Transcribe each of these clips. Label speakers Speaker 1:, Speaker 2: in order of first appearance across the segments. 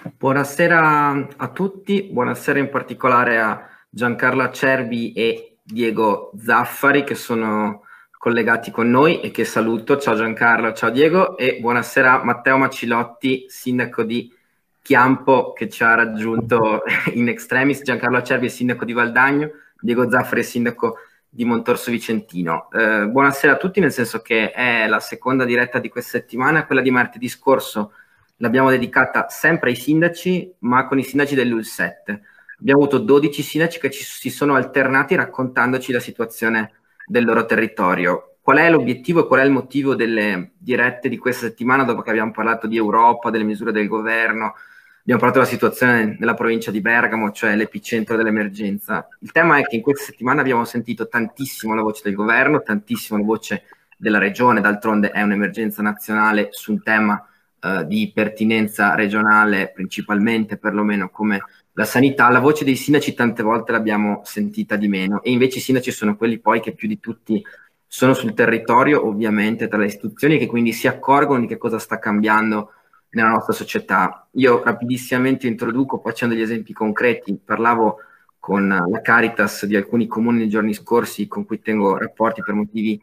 Speaker 1: Buonasera a tutti, buonasera in particolare a Giancarlo Acerbi e Diego Zaffari che sono collegati con noi e che saluto. Ciao Giancarlo, ciao Diego e buonasera a Matteo Macilotti, sindaco di Chiampo che ci ha raggiunto in extremis. Giancarlo Acerbi è sindaco di Valdagno, Diego Zaffari è sindaco di Montorso Vicentino. Eh, buonasera a tutti, nel senso che è la seconda diretta di questa settimana, quella di martedì scorso l'abbiamo dedicata sempre ai sindaci, ma con i sindaci dell'UL7. Abbiamo avuto 12 sindaci che ci, si sono alternati raccontandoci la situazione del loro territorio. Qual è l'obiettivo e qual è il motivo delle dirette di questa settimana dopo che abbiamo parlato di Europa, delle misure del governo, abbiamo parlato della situazione nella provincia di Bergamo, cioè l'epicentro dell'emergenza. Il tema è che in questa settimana abbiamo sentito tantissimo la voce del governo, tantissimo la voce della regione, d'altronde è un'emergenza nazionale su un tema eh, di pertinenza regionale principalmente, perlomeno come la sanità, la voce dei sindaci tante volte l'abbiamo sentita di meno e invece i sindaci sono quelli poi che più di tutti sono sul territorio, ovviamente tra le istituzioni, che quindi si accorgono di che cosa sta cambiando nella nostra società. Io rapidissimamente introduco facendo degli esempi concreti, parlavo con la Caritas di alcuni comuni nei giorni scorsi con cui tengo rapporti per motivi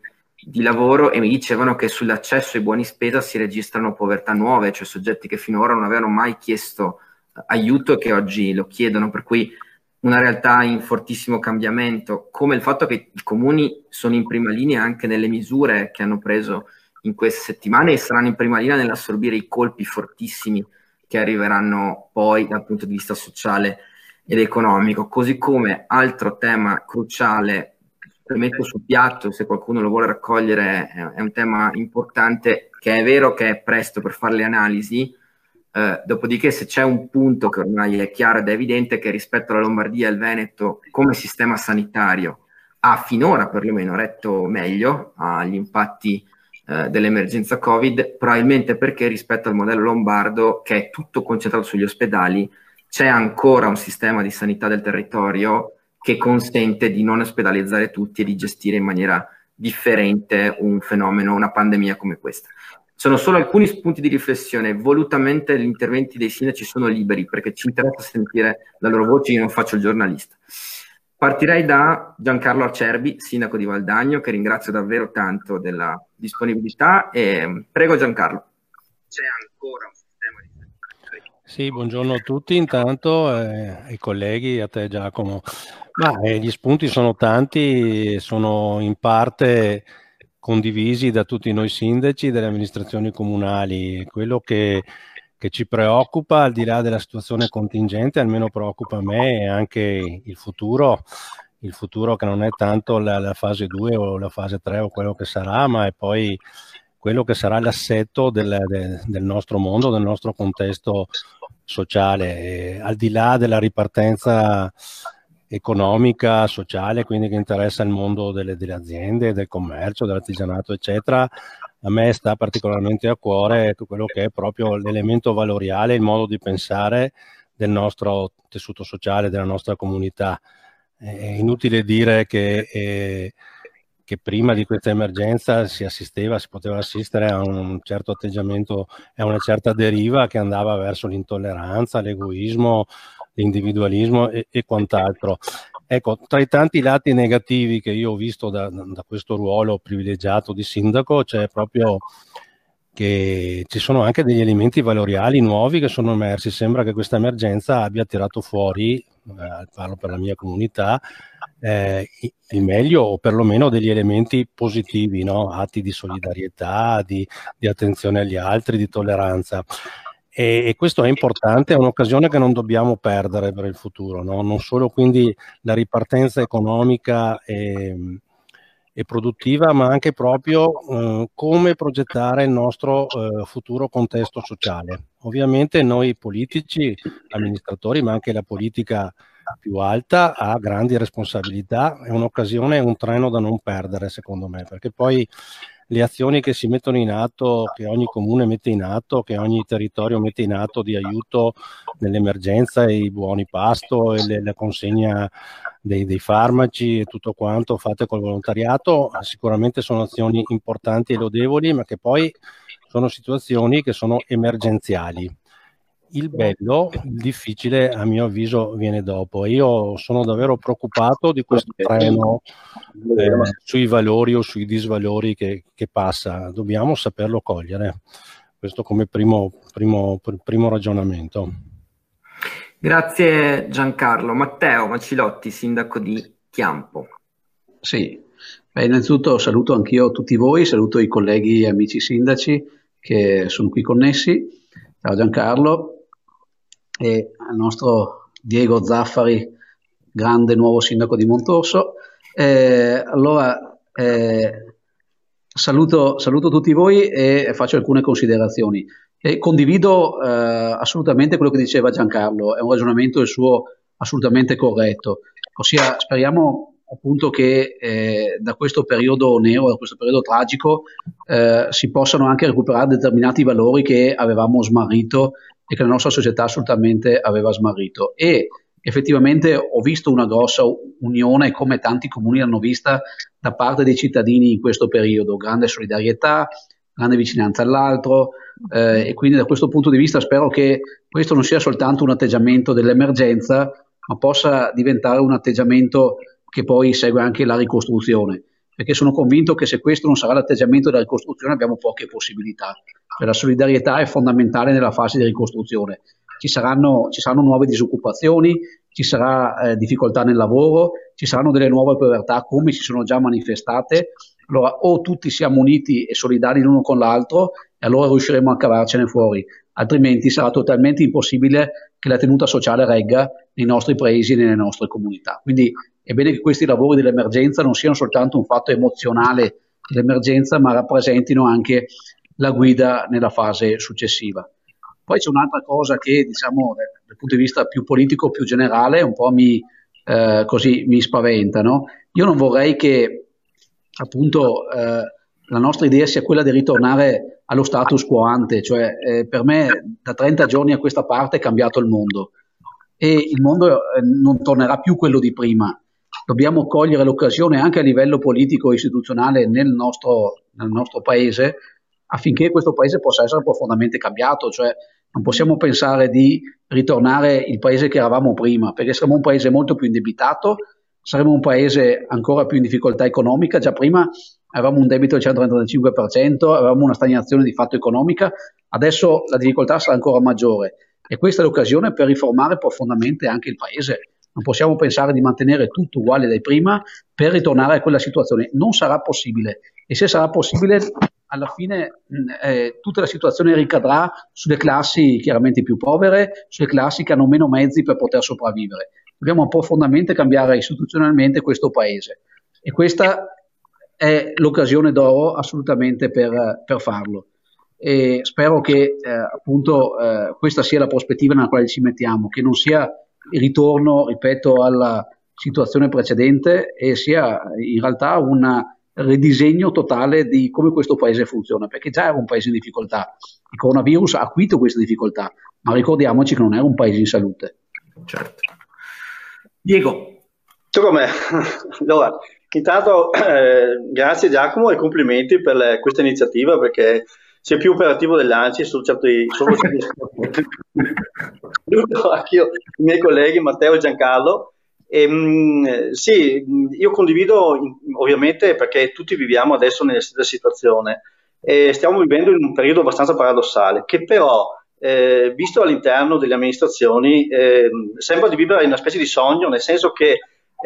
Speaker 1: di lavoro e mi dicevano che sull'accesso ai buoni spesa si registrano povertà nuove, cioè soggetti che finora non avevano mai chiesto eh, aiuto e che oggi lo chiedono, per cui una realtà in fortissimo cambiamento, come il fatto che i comuni sono in prima linea anche nelle misure che hanno preso in queste settimane e saranno in prima linea nell'assorbire i colpi fortissimi che arriveranno poi dal punto di vista sociale ed economico, così come altro tema cruciale metto sul piatto, se qualcuno lo vuole raccogliere, è un tema importante che è vero che è presto per fare le analisi, eh, dopodiché se c'è un punto che ormai è chiaro ed è evidente che rispetto alla Lombardia e al Veneto come sistema sanitario ha finora perlomeno retto meglio agli impatti eh, dell'emergenza Covid, probabilmente perché rispetto al modello lombardo che è tutto concentrato sugli ospedali, c'è ancora un sistema di sanità del territorio che consente di non ospedalizzare tutti e di gestire in maniera differente un fenomeno, una pandemia come questa. Sono solo alcuni spunti di riflessione, volutamente gli interventi dei sindaci sono liberi perché ci interessa sentire la loro voce, io non faccio il giornalista. Partirei da Giancarlo Acerbi, sindaco di Valdagno, che ringrazio davvero tanto della disponibilità e prego Giancarlo. C'è ancora
Speaker 2: sì, buongiorno a tutti intanto, eh, ai colleghi, a te Giacomo. Ma, eh, gli spunti sono tanti, sono in parte condivisi da tutti noi sindaci delle amministrazioni comunali. Quello che, che ci preoccupa, al di là della situazione contingente, almeno preoccupa me, è anche il futuro, il futuro che non è tanto la, la fase 2 o la fase 3 o quello che sarà, ma è poi quello che sarà l'assetto del, del nostro mondo, del nostro contesto sociale, e al di là della ripartenza economica, sociale, quindi che interessa il mondo delle, delle aziende, del commercio, dell'artigianato, eccetera, a me sta particolarmente a cuore quello che è proprio l'elemento valoriale, il modo di pensare del nostro tessuto sociale, della nostra comunità. È inutile dire che, eh, che prima di questa emergenza si assisteva, si poteva assistere a un certo atteggiamento e a una certa deriva che andava verso l'intolleranza, l'egoismo, l'individualismo e, e quant'altro. Ecco, tra i tanti lati negativi che io ho visto da, da questo ruolo privilegiato di sindaco c'è proprio che ci sono anche degli elementi valoriali nuovi che sono emersi. Sembra che questa emergenza abbia tirato fuori, eh, parlo per la mia comunità, eh, il meglio o perlomeno degli elementi positivi, no? atti di solidarietà, di, di attenzione agli altri, di tolleranza e, e, questo è importante, è un'occasione che non dobbiamo perdere per il futuro, no? non solo quindi la ripartenza economica e, e produttiva, ma anche proprio eh, come progettare il nostro eh, futuro contesto sociale. Ovviamente noi politici, amministratori, ma anche la politica più alta ha grandi responsabilità, è un'occasione, un treno da non perdere secondo me, perché poi le azioni che si mettono in atto, che ogni comune mette in atto, che ogni territorio mette in atto di aiuto nell'emergenza, i buoni pasto e le, la consegna dei, dei, farmaci e tutto quanto fatte col volontariato, sicuramente sono azioni importanti e lodevoli, ma che poi sono situazioni che sono emergenziali. Il bello, il difficile a mio avviso viene dopo. Io sono davvero preoccupato di questo treno eh, sui valori o sui disvalori che, che, passa. Dobbiamo saperlo cogliere. Questo come primo, primo, primo ragionamento.
Speaker 1: Grazie Giancarlo. Matteo Macilotti, sindaco di Chiampo.
Speaker 3: Sì, Beh, innanzitutto saluto anch'io tutti voi, saluto i colleghi e amici sindaci che sono qui connessi. Ciao Giancarlo e al nostro Diego Zaffari, grande nuovo sindaco di Montorso. Eh, allora, eh, saluto, saluto, tutti voi e faccio alcune considerazioni. E condivido eh, assolutamente quello che diceva Giancarlo, è un ragionamento il suo assolutamente corretto. Ossia, speriamo appunto che eh, da questo periodo nero, da questo periodo tragico, eh, si possano anche recuperare determinati valori che avevamo smarrito e che la nostra società assolutamente aveva smarrito. E effettivamente ho visto una grossa unione, come tanti comuni l'hanno vista, da parte dei cittadini in questo periodo, grande solidarietà, grande vicinanza all'altro eh, e quindi da questo punto di vista spero che questo non sia soltanto un atteggiamento dell'emergenza, ma possa diventare un atteggiamento che poi segue anche la ricostruzione, perché sono convinto che se questo non sarà l'atteggiamento della ricostruzione abbiamo poche possibilità. Cioè, la solidarietà è fondamentale nella fase di ricostruzione. Ci saranno, ci saranno nuove disoccupazioni, ci sarà eh, difficoltà nel lavoro, ci saranno delle nuove povertà come si sono già manifestate. Allora o tutti siamo uniti e solidari l'uno con l'altro e allora riusciremo a cavarcene fuori, altrimenti sarà totalmente impossibile che la tenuta sociale regga nei nostri paesi e nelle nostre comunità. Quindi è bene che questi lavori dell'emergenza non siano soltanto un fatto emozionale dell'emergenza, ma rappresentino anche la guida nella fase successiva. Poi c'è un'altra cosa che, diciamo, dal punto di vista più politico, più generale, un po' mi, eh, così, mi spaventa. No? Io non vorrei che appunto eh, la nostra idea sia quella di ritornare allo status quo ante, cioè eh, per me da 30 giorni a questa parte è cambiato il mondo. E il mondo eh, non tornerà più quello di prima. Dobbiamo cogliere l'occasione anche a livello politico e istituzionale nel nostro, nel nostro paese affinché questo paese possa essere profondamente cambiato, cioè non possiamo pensare di ritornare il paese che eravamo prima, perché saremo un paese molto più indebitato, saremo un paese ancora più in difficoltà economica, già prima avevamo un debito del 135%, avevamo una stagnazione di fatto economica, adesso la difficoltà sarà ancora maggiore e questa è l'occasione per riformare profondamente anche il paese non possiamo pensare di mantenere tutto uguale dai prima per ritornare a quella situazione. Non sarà possibile. E se sarà possibile, alla fine eh, tutta la situazione ricadrà sulle classi chiaramente più povere, sulle classi che hanno meno mezzi per poter sopravvivere. Dobbiamo profondamente cambiare istituzionalmente questo paese. E questa è l'occasione d'oro assolutamente per, per farlo. E spero che eh, appunto eh, questa sia la prospettiva nella quale ci mettiamo, che non sia ritorno, ripeto, alla situazione precedente e sia in realtà un ridisegno totale di come questo paese funziona, perché già era un paese in difficoltà. Il coronavirus ha acuito queste difficoltà, ma ricordiamoci che non era un paese in salute.
Speaker 1: Certo. Diego.
Speaker 4: Tu come? Allora, intanto eh, grazie Giacomo e complimenti per le, questa iniziativa perché sei più operativo dell'ANCI su certi, su anch'io, i miei colleghi Matteo e Giancarlo. E, mh, sì, io condivido ovviamente perché tutti viviamo adesso nella stessa situazione e stiamo vivendo in un periodo abbastanza paradossale che però eh, visto all'interno delle amministrazioni eh, sembra di vivere in una specie di sogno nel senso che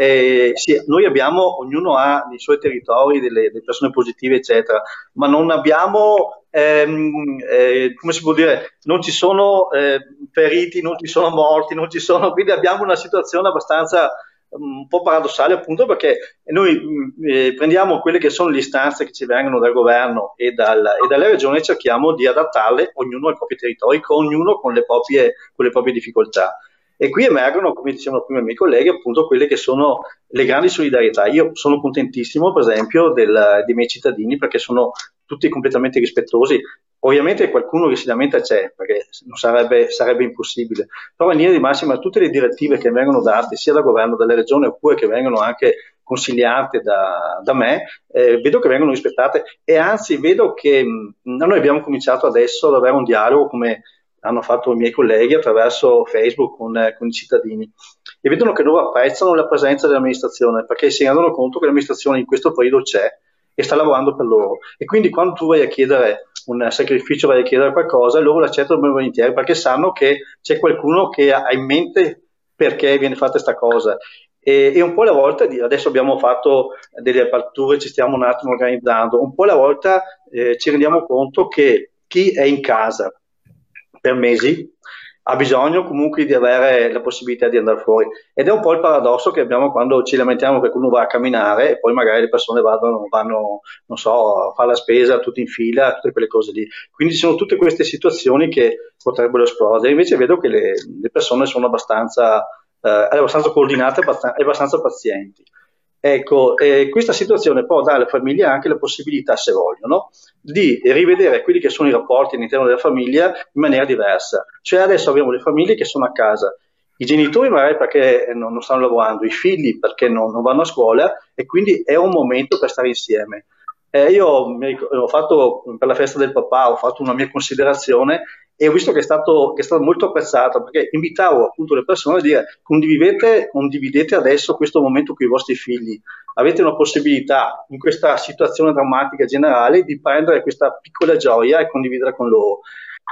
Speaker 4: eh, sì, noi abbiamo, ognuno ha i suoi territori, delle, delle persone positive, eccetera, ma non abbiamo, ehm, eh, come si può dire, non ci sono eh, feriti, non ci sono morti, non ci sono, quindi abbiamo una situazione abbastanza mm, un po' paradossale appunto perché noi mm, eh, prendiamo quelle che sono le istanze che ci vengono dal governo e, dal, e, dalle regioni e cerchiamo di adattarle ognuno ai propri territori, ognuno con le proprie, con le proprie difficoltà. E qui emergono, come dicevano prima i miei colleghi, appunto quelle che sono le grandi solidarietà. Io sono contentissimo, per esempio, del, dei miei cittadini perché sono tutti completamente rispettosi. Ovviamente qualcuno che si lamenta c'è, perché sarebbe, sarebbe impossibile. Però in linea di massima tutte le direttive che vengono date sia dal governo, dalle regioni, oppure che vengono anche consigliate da, da me, eh, vedo che vengono rispettate e anzi vedo che mh, noi abbiamo cominciato adesso ad avere un dialogo come hanno fatto i miei colleghi attraverso Facebook con, eh, con i cittadini e vedono che loro apprezzano la presenza dell'amministrazione perché si rendono conto che l'amministrazione in questo periodo c'è e sta lavorando per loro. E quindi quando tu vai a chiedere un sacrificio, vai a chiedere qualcosa, loro l'accettano ben volentieri perché sanno che c'è qualcuno che ha in mente perché viene fatta questa cosa. E, e, un po' alla volta, adesso abbiamo fatto delle aperture, ci stiamo un attimo organizzando, un po' alla volta eh, ci rendiamo conto che chi è in casa per mesi ha bisogno comunque di avere la possibilità di andare fuori. Ed è un po' il paradosso che abbiamo quando ci lamentiamo che uno va a camminare e poi magari le persone vadano, vanno, non so, a fare la spesa tutti in fila, tutte quelle cose lì. Quindi ci sono tutte queste situazioni che potrebbero esplodere. Invece vedo che le, le persone sono abbastanza, eh, abbastanza coordinate e abbastanza pazienti. Ecco, eh, questa situazione può dare alle famiglie anche la possibilità, se vogliono, di rivedere quelli che sono i rapporti all'interno della famiglia in maniera diversa. Cioè adesso abbiamo le famiglie che sono a casa, i genitori magari perché non, non stanno lavorando, i figli perché non, non, vanno a scuola e quindi è un momento per stare insieme. Eh, io ho fatto per la festa del papà, ho fatto una mia considerazione e ho visto che è stato, che è stato molto apprezzato perché invitavo appunto le persone a dire condividete, condividete adesso questo momento con i vostri figli, avete una possibilità in questa situazione drammatica generale di prendere questa piccola gioia e condividere con loro.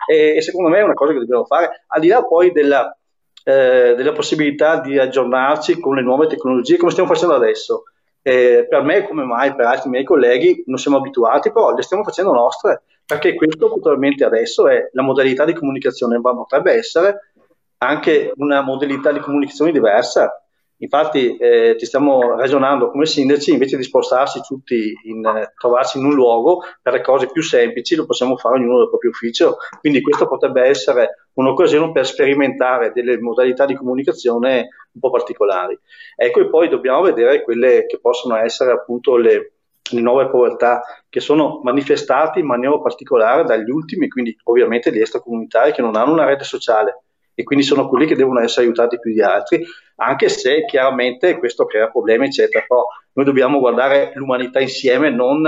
Speaker 4: E, e secondo me è una cosa che dobbiamo fare, al di là poi della, eh, della possibilità di aggiornarci con le nuove tecnologie come stiamo facendo adesso. Eh, per me, come mai per altri miei colleghi, non siamo abituati, però le stiamo facendo nostre perché questo puntualmente adesso è la modalità di comunicazione, ma potrebbe essere anche una modalità di comunicazione diversa. Infatti eh, ci stiamo ragionando come sindaci, invece di spostarsi tutti, in, eh, trovarsi in un luogo per le cose più semplici, lo possiamo fare ognuno nel proprio ufficio. Quindi questo potrebbe essere un'occasione per sperimentare delle modalità di comunicazione un po' particolari. Ecco, e poi dobbiamo vedere quelle che possono essere appunto le, le nuove povertà che sono manifestate in maniera particolare dagli ultimi, quindi ovviamente gli extracomunitari che non hanno una rete sociale e quindi sono quelli che devono essere aiutati più di altri, anche se chiaramente questo crea problemi, eccetera. Però noi dobbiamo guardare l'umanità insieme, non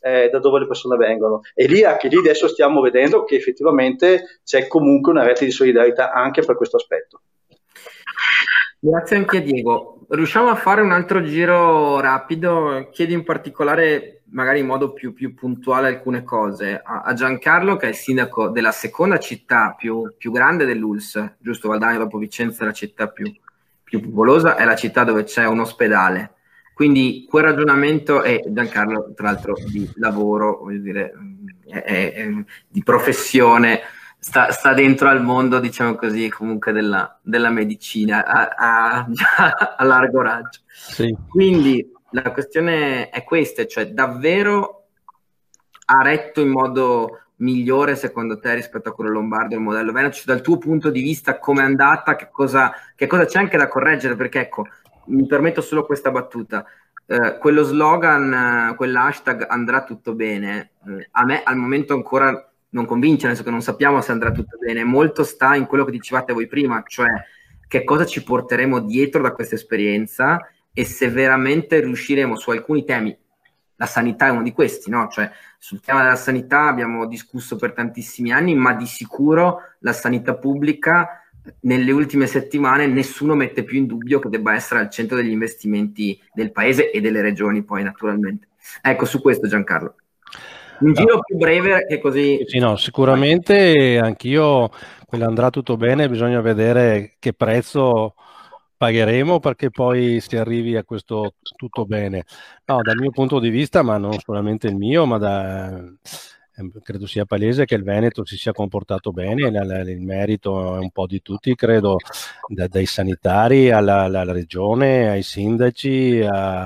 Speaker 4: eh, da dove le persone vengono. E lì, anche lì adesso stiamo vedendo che effettivamente c'è comunque una rete di solidarietà anche per questo aspetto.
Speaker 1: Grazie anche a Diego. Riusciamo a fare un altro giro rapido? Chiedo in particolare, magari in modo più, più puntuale, alcune cose a, Giancarlo, che è il sindaco della seconda città più, più grande dell'ULS, giusto? Valdania dopo Vicenza la città più, più popolosa, è la città dove c'è un ospedale. Quindi quel ragionamento è Giancarlo, tra l'altro, di lavoro, voglio dire, è, è, è, di professione sta, sta, dentro al mondo, diciamo così, comunque della, della medicina a, a, a, largo raggio. Sì. Quindi la questione è questa, cioè davvero ha retto in modo migliore secondo te rispetto a quello lombardo il modello Veneto? Cioè, dal tuo punto di vista come è andata, che cosa, che cosa c'è anche da correggere? Perché ecco, mi permetto solo questa battuta. Eh, quello slogan, eh, quell'hashtag andrà tutto bene, eh, a me al momento ancora non convince, nel senso che non sappiamo se andrà tutto bene, molto sta in quello che dicevate voi prima, cioè che cosa ci porteremo dietro da questa esperienza e se veramente riusciremo su alcuni temi, la sanità è uno di questi, no? Cioè sul tema della sanità abbiamo discusso per tantissimi anni, ma di sicuro la sanità pubblica nelle ultime settimane nessuno mette più in dubbio che debba essere al centro degli investimenti del paese e delle regioni poi naturalmente. Ecco, su questo Giancarlo. Un giro più breve che così...
Speaker 2: Sì, no, sicuramente anch'io, quello andrà tutto bene, bisogna vedere che prezzo pagheremo perché poi si arrivi a questo tutto bene. No, dal mio punto di vista, ma non solamente il mio, ma da, ehm, credo sia palese che il Veneto si sia comportato bene, il merito è un po' di tutti, credo, dai sanitari alla, alla regione, ai sindaci, a,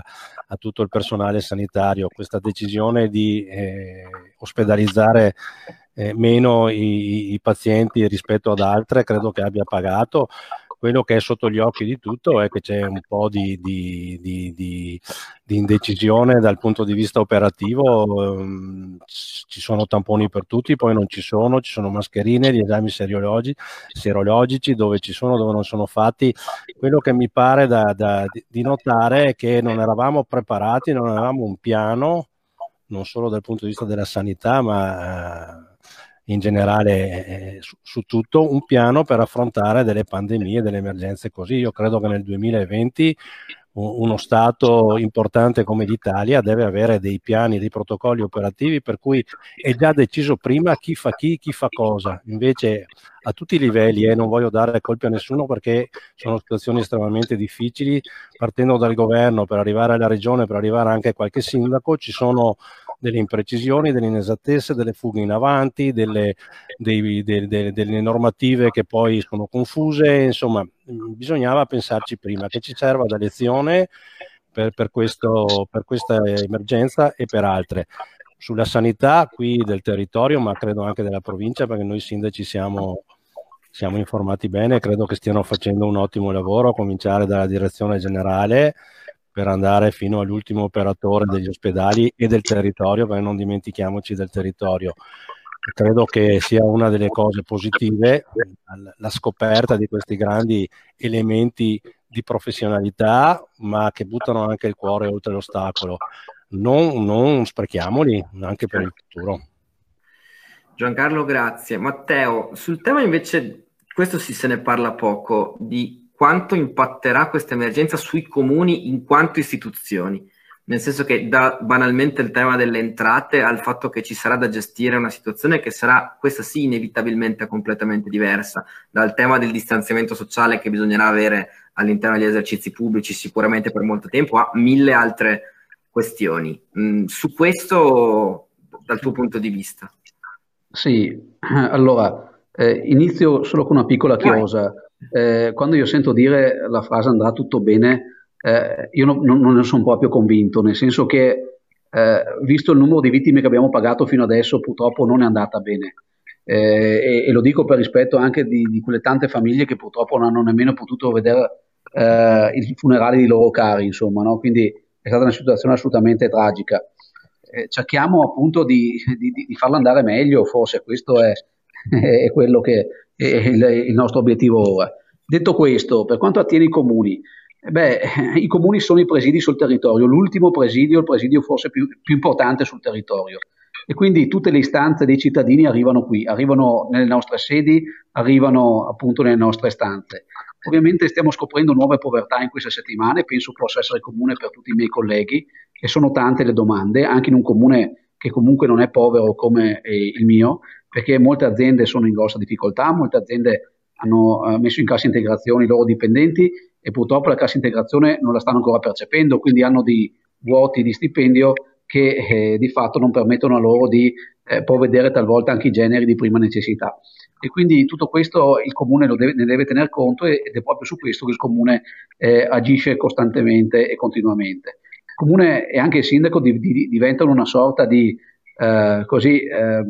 Speaker 2: a tutto il personale sanitario questa decisione di eh, ospedalizzare eh, meno i, i, pazienti rispetto ad altre credo che abbia pagato. Quello che è sotto gli occhi di tutto è che c'è un po' di, di, di, di indecisione dal punto di vista operativo. Um, ci sono tamponi per tutti, poi non ci sono, ci sono mascherine, gli esami serologi, serologici dove ci sono, dove non sono fatti. Quello che mi pare da, da, di notare è che non eravamo preparati, non avevamo un piano, non solo dal punto di vista della sanità, ma in generale eh, su, su, tutto un piano per affrontare delle pandemie, delle emergenze così. Io credo che nel 2020 uno Stato importante come l'Italia deve avere dei piani, dei protocolli operativi per cui è già deciso prima chi fa chi, chi fa cosa. Invece a tutti i livelli, e eh, non voglio dare colpe a nessuno perché sono situazioni estremamente difficili, partendo dal governo per arrivare alla regione, per arrivare anche a qualche sindaco, ci sono delle imprecisioni, delle inesattezze, delle fughe in avanti, delle, dei, de, de, delle normative che poi sono confuse, insomma bisognava pensarci prima che ci serva da lezione per, per, questo, per questa emergenza e per altre. Sulla sanità qui del territorio, ma credo anche della provincia, perché noi sindaci siamo, siamo, informati bene, credo che stiano facendo un ottimo lavoro, a cominciare dalla direzione generale, per andare fino all'ultimo operatore degli ospedali e del territorio, perché non dimentichiamoci del territorio. Credo che sia una delle cose positive la scoperta di questi grandi elementi di professionalità, ma che buttano anche il cuore oltre l'ostacolo. Non, non sprechiamoli anche per il futuro.
Speaker 1: Giancarlo, grazie. Matteo, sul tema invece, questo sì se ne parla poco, di quanto impatterà questa emergenza sui comuni in quanto istituzioni, nel senso che da banalmente il tema delle entrate al fatto che ci sarà da gestire una situazione che sarà, questa sì, inevitabilmente completamente diversa, dal tema del distanziamento sociale che bisognerà avere all'interno degli esercizi pubblici sicuramente per molto tempo, a mille altre questioni. Mm, su questo, dal tuo punto di vista.
Speaker 3: Sì, allora, eh, inizio solo con una piccola chiosa. Eh, quando io sento dire la frase andrà tutto bene, eh, io non, non, ne sono proprio convinto, nel senso che eh, visto il numero di vittime che abbiamo pagato fino adesso, purtroppo non è andata bene. Eh, e, e, lo dico per rispetto anche di, di, quelle tante famiglie che purtroppo non hanno nemmeno potuto vedere eh, i funerali di loro cari, insomma, no? quindi è stata una situazione assolutamente tragica. Eh, cerchiamo appunto di, di, di farla andare meglio, forse questo è, è quello che il, il nostro obiettivo ora. Detto questo, per quanto attiene i comuni, beh, i comuni sono i presidi sul territorio, l'ultimo presidio, il presidio forse più, più importante sul territorio. E quindi tutte le istanze dei cittadini arrivano qui, arrivano nelle nostre sedi, arrivano appunto nelle nostre stanze. Ovviamente stiamo scoprendo nuove povertà in queste settimane, penso possa essere comune per tutti i miei colleghi e sono tante le domande, anche in un comune che comunque non è povero come il mio, perché molte aziende sono in grossa difficoltà, molte aziende hanno uh, messo in cassa integrazione i loro dipendenti e purtroppo la cassa integrazione non la stanno ancora percependo, quindi hanno dei vuoti di stipendio che eh, di fatto non permettono a loro di eh, provvedere talvolta anche i generi di prima necessità. E quindi tutto questo il comune deve, ne deve tener conto ed è proprio su questo che il comune eh, agisce costantemente e continuamente. Il comune e anche il sindaco di, di, diventano una sorta di eh, così, eh,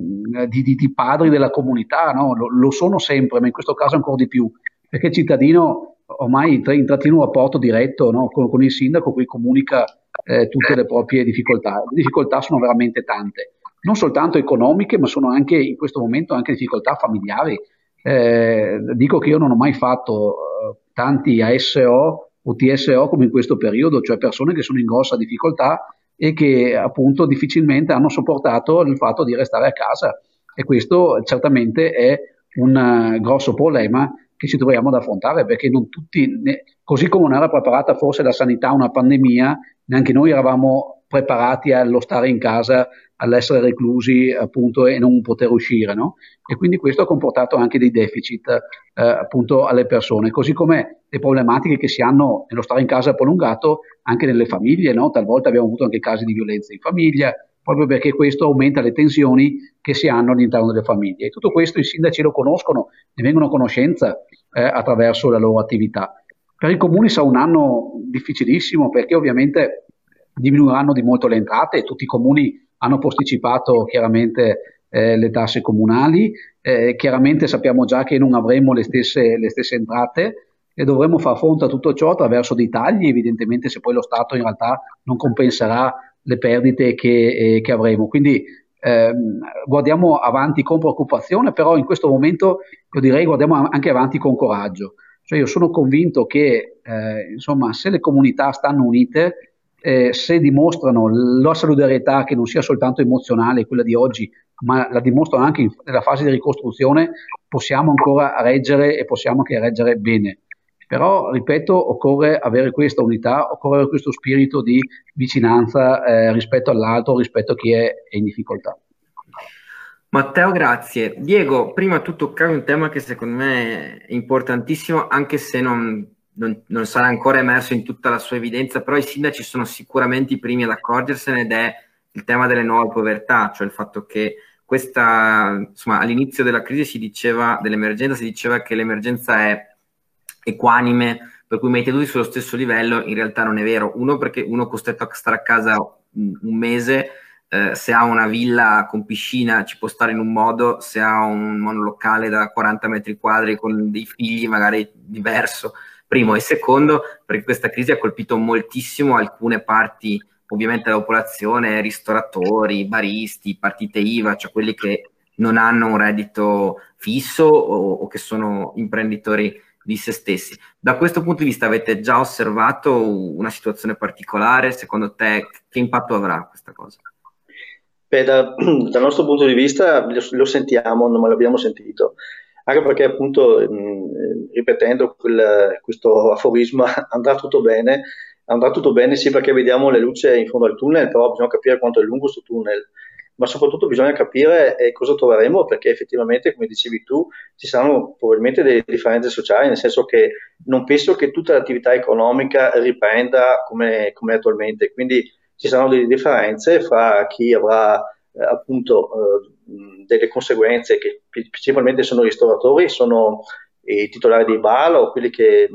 Speaker 3: di, di, di, padri della comunità, no? lo, lo, sono sempre, ma in questo caso ancora di più, perché il cittadino ormai intrattiene un rapporto diretto no? con, con, il sindaco, cui comunica eh, tutte le proprie difficoltà. Le difficoltà sono veramente tante, non soltanto economiche, ma sono anche in questo momento anche difficoltà familiari. Eh, dico che io non ho mai fatto eh, tanti ASO o TSO come in questo periodo, cioè persone che sono in grossa difficoltà e che appunto difficilmente hanno sopportato il fatto di restare a casa. E questo certamente è un uh, grosso problema che ci troviamo ad affrontare perché non tutti, così come non era preparata forse la sanità a una pandemia, neanche noi eravamo preparati allo stare in casa, all'essere reclusi appunto e non poter uscire, no? E quindi questo ha comportato anche dei deficit eh, appunto alle persone, così come le problematiche che si hanno nello stare in casa prolungato anche nelle famiglie, no? Talvolta abbiamo avuto anche casi di violenza in famiglia, proprio perché questo aumenta le tensioni che si hanno all'interno delle famiglie. E tutto questo i sindaci lo conoscono, ne vengono a conoscenza eh, attraverso la loro attività. Per i comuni sarà un anno difficilissimo perché ovviamente diminuiranno di molto le entrate, tutti i comuni hanno posticipato chiaramente eh, le tasse comunali, eh, chiaramente sappiamo già che non avremo le stesse, le stesse entrate e dovremo far fronte a tutto ciò attraverso dei tagli, evidentemente se poi lo Stato in realtà non compenserà le perdite che, eh, che avremo. Quindi ehm, guardiamo avanti con preoccupazione, però in questo momento io direi guardiamo anche avanti con coraggio. Cioè io sono convinto che eh, insomma, se le comunità stanno unite, eh, se dimostrano la solidarietà che non sia soltanto emozionale, quella di oggi, ma la dimostrano anche in, nella fase di ricostruzione, possiamo ancora reggere e possiamo anche reggere bene. Però, ripeto, occorre avere questa unità, occorre avere questo spirito di vicinanza eh, rispetto all'altro, rispetto a chi è, è in difficoltà.
Speaker 1: Matteo, grazie. Diego, prima tu toccavi un tema che secondo me è importantissimo, anche se non, non, non, sarà ancora emerso in tutta la sua evidenza, però i sindaci sono sicuramente i primi ad accorgersene ed è il tema delle nuove povertà, cioè il fatto che questa, insomma, all'inizio della crisi si diceva, dell'emergenza si diceva che l'emergenza è equanime, per cui mette tutti sullo stesso livello, in realtà non è vero. Uno perché uno è costretto a stare a casa un, mese eh, se ha una villa con piscina ci può stare in un modo, se ha un monolocale da 40 metri quadri con dei figli magari diverso. Primo e secondo, perché questa crisi ha colpito moltissimo alcune parti ovviamente della popolazione, ristoratori, baristi, partite IVA, cioè quelli che non hanno un reddito fisso o, o, che sono imprenditori di se stessi. Da questo punto di vista avete già osservato una situazione particolare? Secondo te che impatto avrà questa cosa?
Speaker 4: Beh, da, dal nostro punto di vista lo, lo sentiamo, non l'abbiamo sentito, anche perché appunto, mh, ripetendo quel, questo aforisma, andrà tutto bene, andrà tutto bene sì perché vediamo le luci in fondo al tunnel, però bisogna capire quanto è lungo questo tunnel, ma soprattutto bisogna capire eh, cosa troveremo perché effettivamente, come dicevi tu, ci saranno probabilmente delle differenze sociali, nel senso che non penso che tutta l'attività economica riprenda come, come attualmente, quindi ci saranno delle differenze fra chi avrà eh, appunto eh, delle conseguenze che principalmente sono i ristoratori, sono i titolari dei bar o quelli che,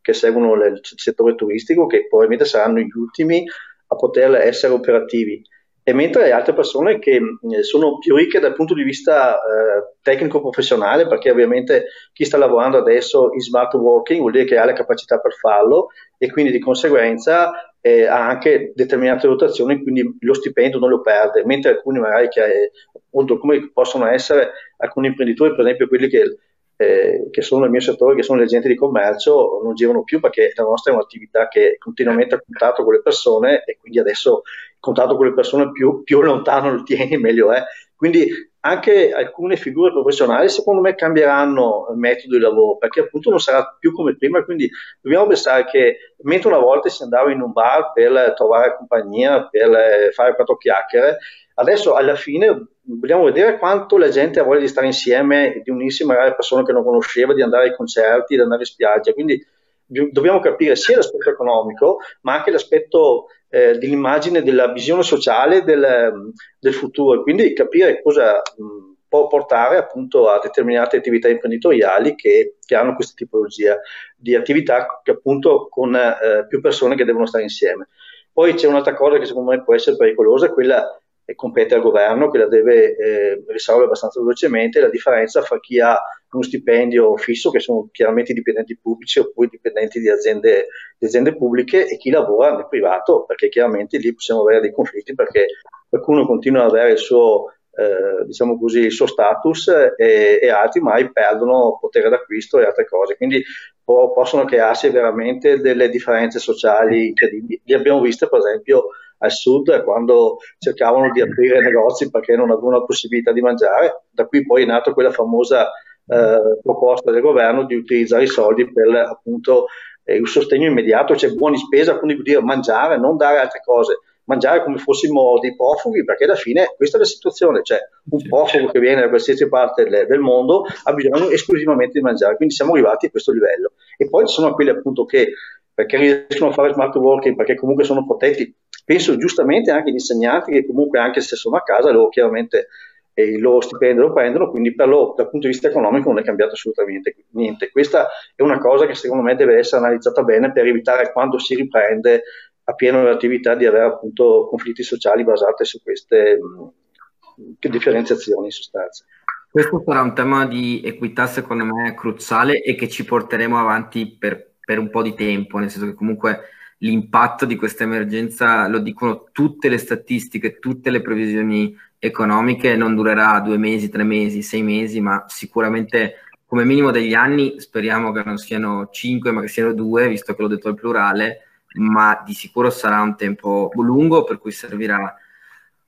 Speaker 4: che seguono il settore turistico che probabilmente saranno gli ultimi a poter essere operativi e mentre altre persone che sono più ricche dal punto di vista eh, tecnico-professionale, perché ovviamente chi sta lavorando adesso in smart working vuol dire che ha le capacità per farlo e quindi di conseguenza eh, ha anche determinate rotazioni, quindi lo stipendio non lo perde, mentre alcuni magari che eh, appunto come possono essere alcuni imprenditori, per esempio quelli che eh, che sono nel mio settore, che sono le agenti di commercio, non girano più perché la nostra è un'attività che è continuamente a contatto con le persone e quindi adesso il contatto con le persone più, più lontano lo tieni, meglio è. Quindi anche alcune figure professionali secondo me cambieranno metodo di lavoro perché appunto non sarà più come prima quindi dobbiamo pensare che mentre una volta si andava in un bar per trovare compagnia per fare quattro chiacchiere adesso alla fine vogliamo vedere quanto la gente ha voglia di stare insieme, di unirsi magari a persone che non conosceva, di andare ai concerti, di andare in spiaggia. Quindi dobbiamo capire sia l'aspetto economico, ma anche l'aspetto eh, dell'immagine, della visione sociale del, del futuro, quindi capire cosa mh, può portare appunto a determinate attività imprenditoriali che, che hanno questa tipologia di attività che appunto con eh, più persone che devono stare insieme. Poi c'è un'altra cosa che secondo me può essere pericolosa, quella compete al governo che la deve eh, risolvere abbastanza velocemente, la differenza fra chi ha uno stipendio fisso, che sono chiaramente dipendenti pubblici oppure dipendenti di aziende, di aziende pubbliche, e chi lavora nel privato, perché chiaramente lì possiamo avere dei conflitti perché qualcuno continua ad avere il suo, eh, diciamo così, il suo status e, e, altri mai perdono potere d'acquisto e altre cose. Quindi po- possono crearsi veramente delle differenze sociali incredibili. Li abbiamo viste, per esempio, al sud quando cercavano di aprire negozi perché non avevano la possibilità di mangiare. Da qui poi è nata quella famosa eh, proposta del governo di utilizzare i soldi per appunto eh, il sostegno immediato, cioè buoni spesa, quindi vuol dire mangiare, non dare altre cose mangiare come fossimo dei profughi, perché alla fine questa è la situazione, cioè un profugo che viene da qualsiasi parte del, del, mondo ha bisogno esclusivamente di mangiare, quindi siamo arrivati a questo livello. E poi ci sono quelli appunto che perché riescono a fare smart working, perché comunque sono protetti penso giustamente anche gli insegnanti che comunque anche se sono a casa loro chiaramente eh, il loro stipendio lo prendono, quindi per loro dal punto di vista economico non è cambiato assolutamente niente. Questa è una cosa che secondo me deve essere analizzata bene per evitare quando si riprende a pieno l'attività di avere appunto conflitti sociali basati su queste mh, differenziazioni in sostanza.
Speaker 1: Questo sarà un tema di equità secondo me cruciale e che ci porteremo avanti per, per un po' di tempo, nel senso che comunque l'impatto di questa emergenza, lo dicono tutte le statistiche, tutte le previsioni economiche, non durerà due mesi, tre mesi, sei mesi, ma sicuramente come minimo degli anni, speriamo che non siano cinque, ma che siano due, visto che l'ho detto al plurale, ma di sicuro sarà un tempo lungo, per cui servirà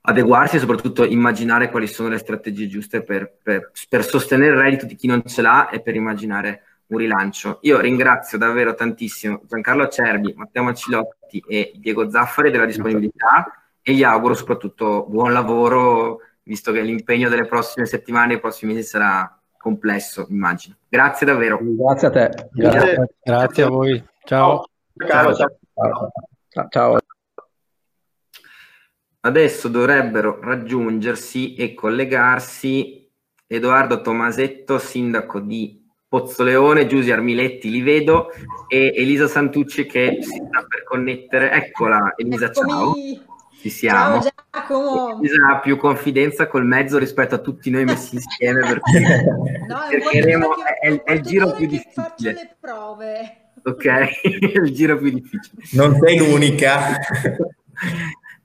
Speaker 1: adeguarsi e soprattutto immaginare quali sono le strategie giuste per, per, per, sostenere il reddito di chi non ce l'ha e per immaginare un rilancio. Io ringrazio davvero tantissimo Giancarlo Cerbi, Matteo Macilotti e Diego Zaffari della disponibilità e gli auguro soprattutto buon lavoro, visto che l'impegno delle prossime settimane e prossimi mesi sarà complesso, immagino. Grazie davvero.
Speaker 3: Grazie a te.
Speaker 2: Grazie, Grazie, Grazie a voi. Ciao.
Speaker 3: Ciao. ciao. ciao. ciao.
Speaker 1: Adesso dovrebbero raggiungersi e collegarsi Edoardo Tomasetto, sindaco di Pozzoleone, Giusi Armiletti, li vedo, e Elisa Santucci che si sta per connettere. Eccola, Elisa, Eccomi. ciao. Ci siamo.
Speaker 5: Ciao Giacomo.
Speaker 1: Elisa ha più confidenza col mezzo rispetto a tutti noi messi insieme perché no, cercheremo, è, è, è il giro più difficile. Faccio le
Speaker 5: prove.
Speaker 1: Ok, è il giro più difficile.
Speaker 6: Non sei l'unica.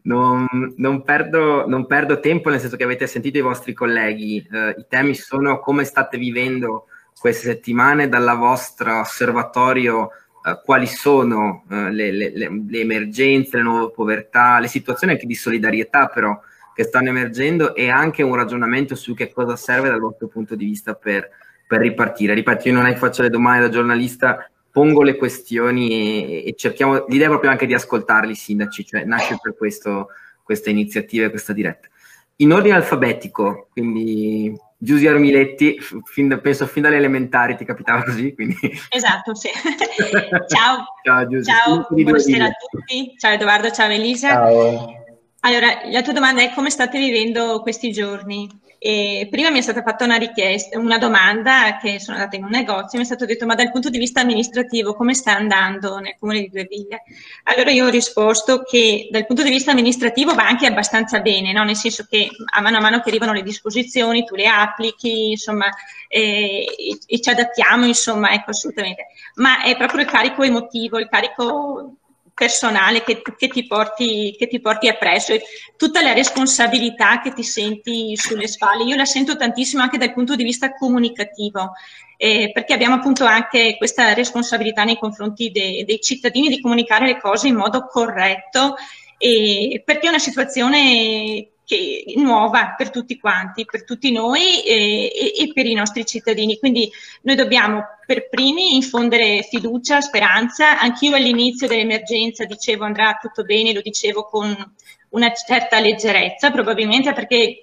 Speaker 1: Non, non, perdo, non, perdo, tempo, nel senso che avete sentito i vostri colleghi. Eh, I temi sono come state vivendo queste settimane dal vostro osservatorio, eh, quali sono eh, le, le, le, emergenze, le nuove povertà, le situazioni anche di solidarietà però che stanno emergendo e anche un ragionamento su che cosa serve dal vostro punto di vista per, per ripartire. Ripeto, io non è che faccio le domande da giornalista, pongo le questioni e, e, cerchiamo, l'idea è proprio anche di ascoltarli i sindaci, cioè nasce per questo, questa iniziativa e questa diretta. In ordine alfabetico, quindi Giusy Armiletti, fin penso fin dalle elementari ti capitava così, quindi...
Speaker 7: Esatto, sì. ciao. Ciao Giusy. Ciao, buonasera a tutti. Ciao Edoardo, ciao Elisa. Ciao. Allora, la tua domanda è come state vivendo questi giorni? E prima mi è stata fatta una richiesta, una domanda che sono andata in un negozio e mi è stato detto ma dal punto di vista amministrativo come sta andando nel comune di Due Viglie? Allora io ho risposto che dal punto di vista amministrativo va anche abbastanza bene, no? nel senso che a mano a mano che arrivano le disposizioni tu le applichi, insomma, e, e ci adattiamo, insomma, ecco assolutamente. Ma è proprio il carico emotivo, il carico personale che, che, ti porti, che ti porti appresso e tutta la responsabilità che ti senti sulle spalle. Io la sento tantissimo anche dal punto di vista comunicativo, eh, perché abbiamo appunto anche questa responsabilità nei confronti de, dei cittadini di comunicare le cose in modo corretto, eh, perché è una situazione che, nuova per tutti quanti, per tutti noi e, e, e, per i nostri cittadini. Quindi noi dobbiamo per primi infondere fiducia, speranza. Anch'io all'inizio dell'emergenza dicevo andrà tutto bene, lo dicevo con una certa leggerezza, probabilmente perché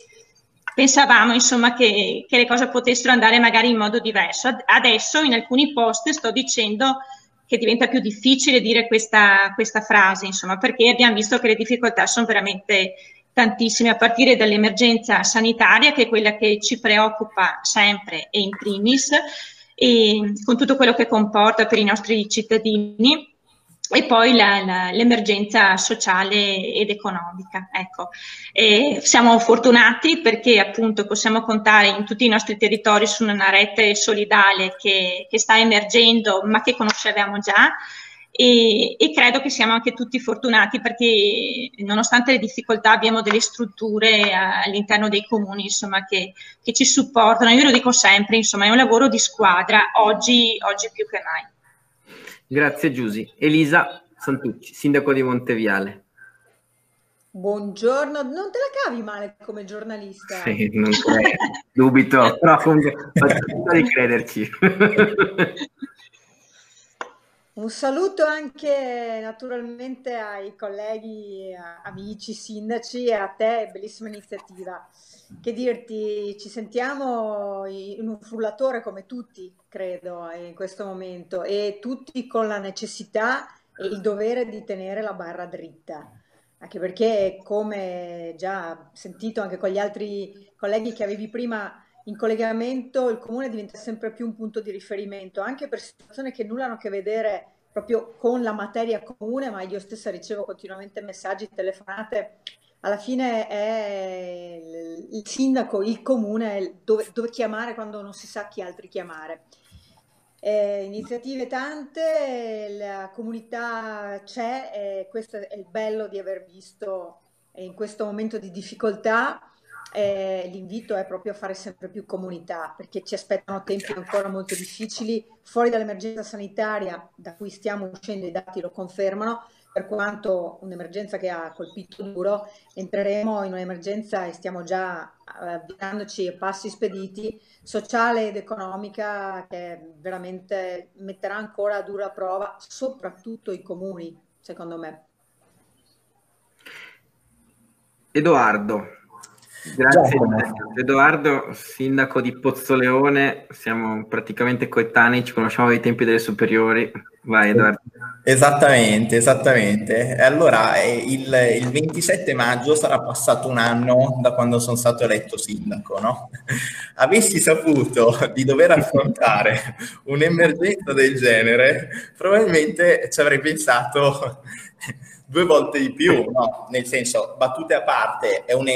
Speaker 7: pensavamo insomma che, che le cose potessero andare magari in modo diverso. Adesso in alcuni post sto dicendo che diventa più difficile dire questa, questa frase, insomma, perché abbiamo visto che le difficoltà sono veramente tantissime, a partire dall'emergenza sanitaria, che è quella che ci preoccupa sempre e in primis, e con tutto quello che comporta per i nostri cittadini, e poi la, la, l'emergenza sociale ed economica. Ecco. siamo fortunati perché appunto possiamo contare in tutti i nostri territori su una rete solidale che, che sta emergendo ma che conoscevamo già e, e, credo che siamo anche tutti fortunati perché nonostante le difficoltà abbiamo delle strutture all'interno dei comuni insomma, che, che, ci supportano. Io lo dico sempre, insomma, è un lavoro di squadra, oggi, oggi più che mai.
Speaker 1: Grazie Giusy. Elisa Santucci, sindaco di Monteviale.
Speaker 5: Buongiorno, non te la cavi male come giornalista?
Speaker 1: Sì, non credo, dubito, però comunque faccio di crederci.
Speaker 5: Un saluto anche naturalmente ai colleghi, amici, sindaci e a te, bellissima iniziativa. Che dirti, ci sentiamo in un frullatore come tutti, credo, in questo momento e tutti con la necessità e il dovere di tenere la barra dritta. Anche perché, come già sentito anche con gli altri colleghi che avevi prima in collegamento il comune diventa sempre più un punto di riferimento, anche per situazioni che nulla hanno a che vedere proprio con la materia comune, ma io stessa ricevo continuamente messaggi, telefonate. Alla fine è il sindaco, il comune, dove, dove chiamare quando non si sa chi altri chiamare. Eh, iniziative tante, la comunità c'è e questo è il bello di aver visto in questo momento di difficoltà eh, l'invito è proprio a fare sempre più comunità perché ci aspettano tempi ancora molto difficili fuori dall'emergenza sanitaria da cui stiamo uscendo, i dati lo confermano, per quanto un'emergenza che ha colpito duro, entreremo in un'emergenza e stiamo già avviandoci a passi spediti, sociale ed economica, che veramente metterà ancora a dura prova soprattutto i comuni, secondo me.
Speaker 1: Edoardo, Grazie Edoardo, sindaco di Pozzoleone, siamo praticamente coetanei, ci conosciamo dai tempi delle superiori. Vai Edoardo.
Speaker 6: Esattamente, esattamente. Allora, eh, il, il 27 maggio sarà passato un anno da quando sono stato eletto sindaco, no? Avessi saputo di dover affrontare un'emergenza del genere, probabilmente ci avrei pensato due volte di più, no? Nel senso, battute a parte, è, un,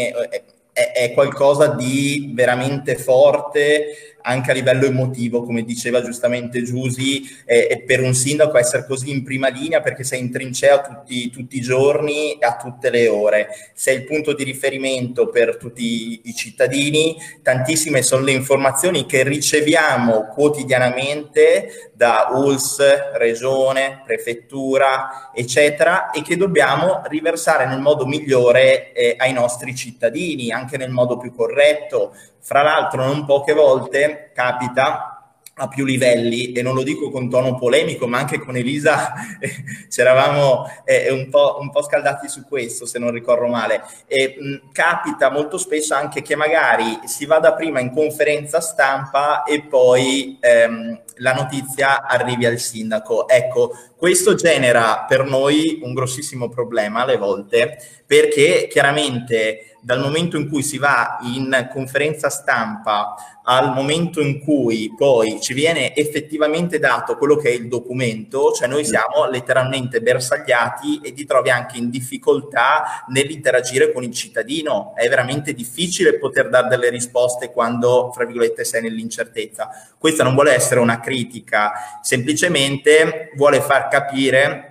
Speaker 6: è, è, qualcosa di veramente forte anche a livello emotivo, come diceva giustamente Giusi, eh, per un sindaco essere così in prima linea perché sei in trincea tutti, tutti, i giorni e a tutte le ore. Sei il punto di riferimento per tutti i cittadini, tantissime sono le informazioni che riceviamo quotidianamente da ULS, regione, prefettura, eccetera, e che dobbiamo riversare nel modo migliore eh, ai nostri cittadini, anche nel modo più corretto, fra l'altro, non poche volte capita a più livelli e non lo dico con tono polemico, ma anche con Elisa eh, ci eravamo eh, un, po', un, po', scaldati su questo, se non ricordo male. E, mh, capita molto spesso anche che magari si vada prima in conferenza stampa e poi ehm, la notizia arrivi al sindaco. Ecco, questo genera per noi un grossissimo problema alle volte, perché chiaramente dal momento in cui si va in conferenza stampa al momento in cui poi ci viene effettivamente dato quello che è il documento, cioè noi siamo letteralmente bersagliati e ti trovi anche in difficoltà nell'interagire con il cittadino. È veramente difficile poter dare delle risposte quando, fra virgolette, sei nell'incertezza. Questa non vuole essere una critica, semplicemente vuole far capire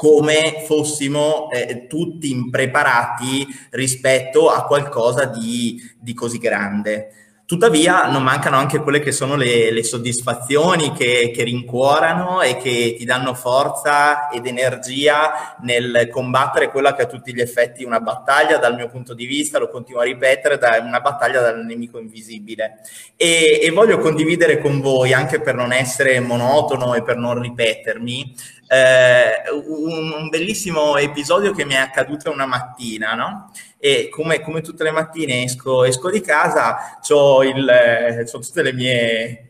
Speaker 6: come fossimo eh, tutti impreparati rispetto a qualcosa di, di, così grande. Tuttavia non mancano anche quelle che sono le, le soddisfazioni che, che, rincuorano e che ti danno forza ed energia nel combattere quella che a tutti gli effetti è una battaglia dal mio punto di vista, lo continuo a ripetere, da una battaglia dal nemico invisibile. E, e voglio condividere con voi, anche per non essere monotono e per non ripetermi, eh, un, un, bellissimo episodio che mi è accaduto una mattina, no? E come, come tutte le mattine esco, esco di casa, ho tutti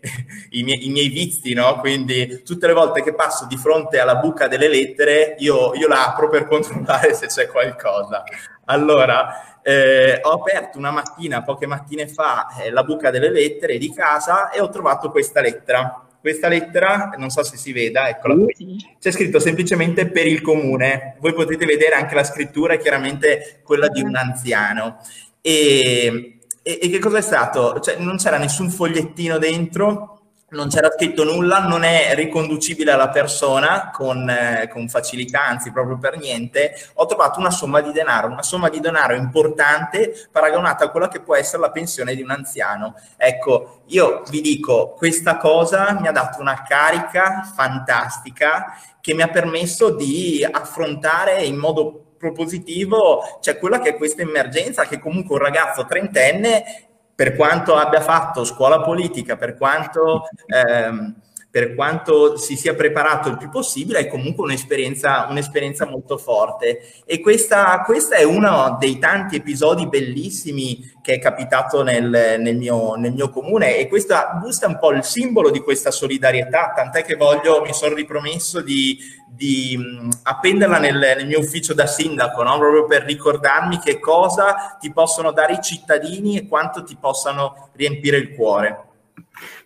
Speaker 6: i miei, i miei vizi, no? Quindi tutte le volte che passo di fronte alla buca delle lettere, io, io la apro per controllare se c'è qualcosa. Allora, eh, ho aperto una mattina, poche mattine fa, eh, la buca delle lettere di casa e ho trovato questa lettera questa lettera, non so se si veda, eccola qui, c'è scritto semplicemente per il comune. Voi potete vedere anche la scrittura, chiaramente quella di un anziano. E, e, e che cosa è stato? Cioè, non c'era nessun fogliettino dentro, non c'era scritto nulla, non è riconducibile alla persona con, eh, con, facilità, anzi proprio per niente, ho trovato una somma di denaro, una somma di denaro importante paragonata a quella che può essere la pensione di un anziano. Ecco, io vi dico, questa cosa mi ha dato una carica fantastica che mi ha permesso di affrontare in modo propositivo, cioè quella che è questa emergenza che comunque un ragazzo trentenne per quanto abbia fatto scuola politica, per quanto, ehm, per quanto si sia preparato il più possibile, è comunque un'esperienza, un'esperienza molto forte. E questa, questa, è uno dei tanti episodi bellissimi che è capitato nel, nel, mio, nel mio comune e questa busta è un po' il simbolo di questa solidarietà, tant'è che voglio, mi sono ripromesso di di appenderla nel, nel, mio ufficio da sindaco, no? proprio per ricordarmi che cosa ti possono dare i cittadini e quanto ti possano riempire il cuore.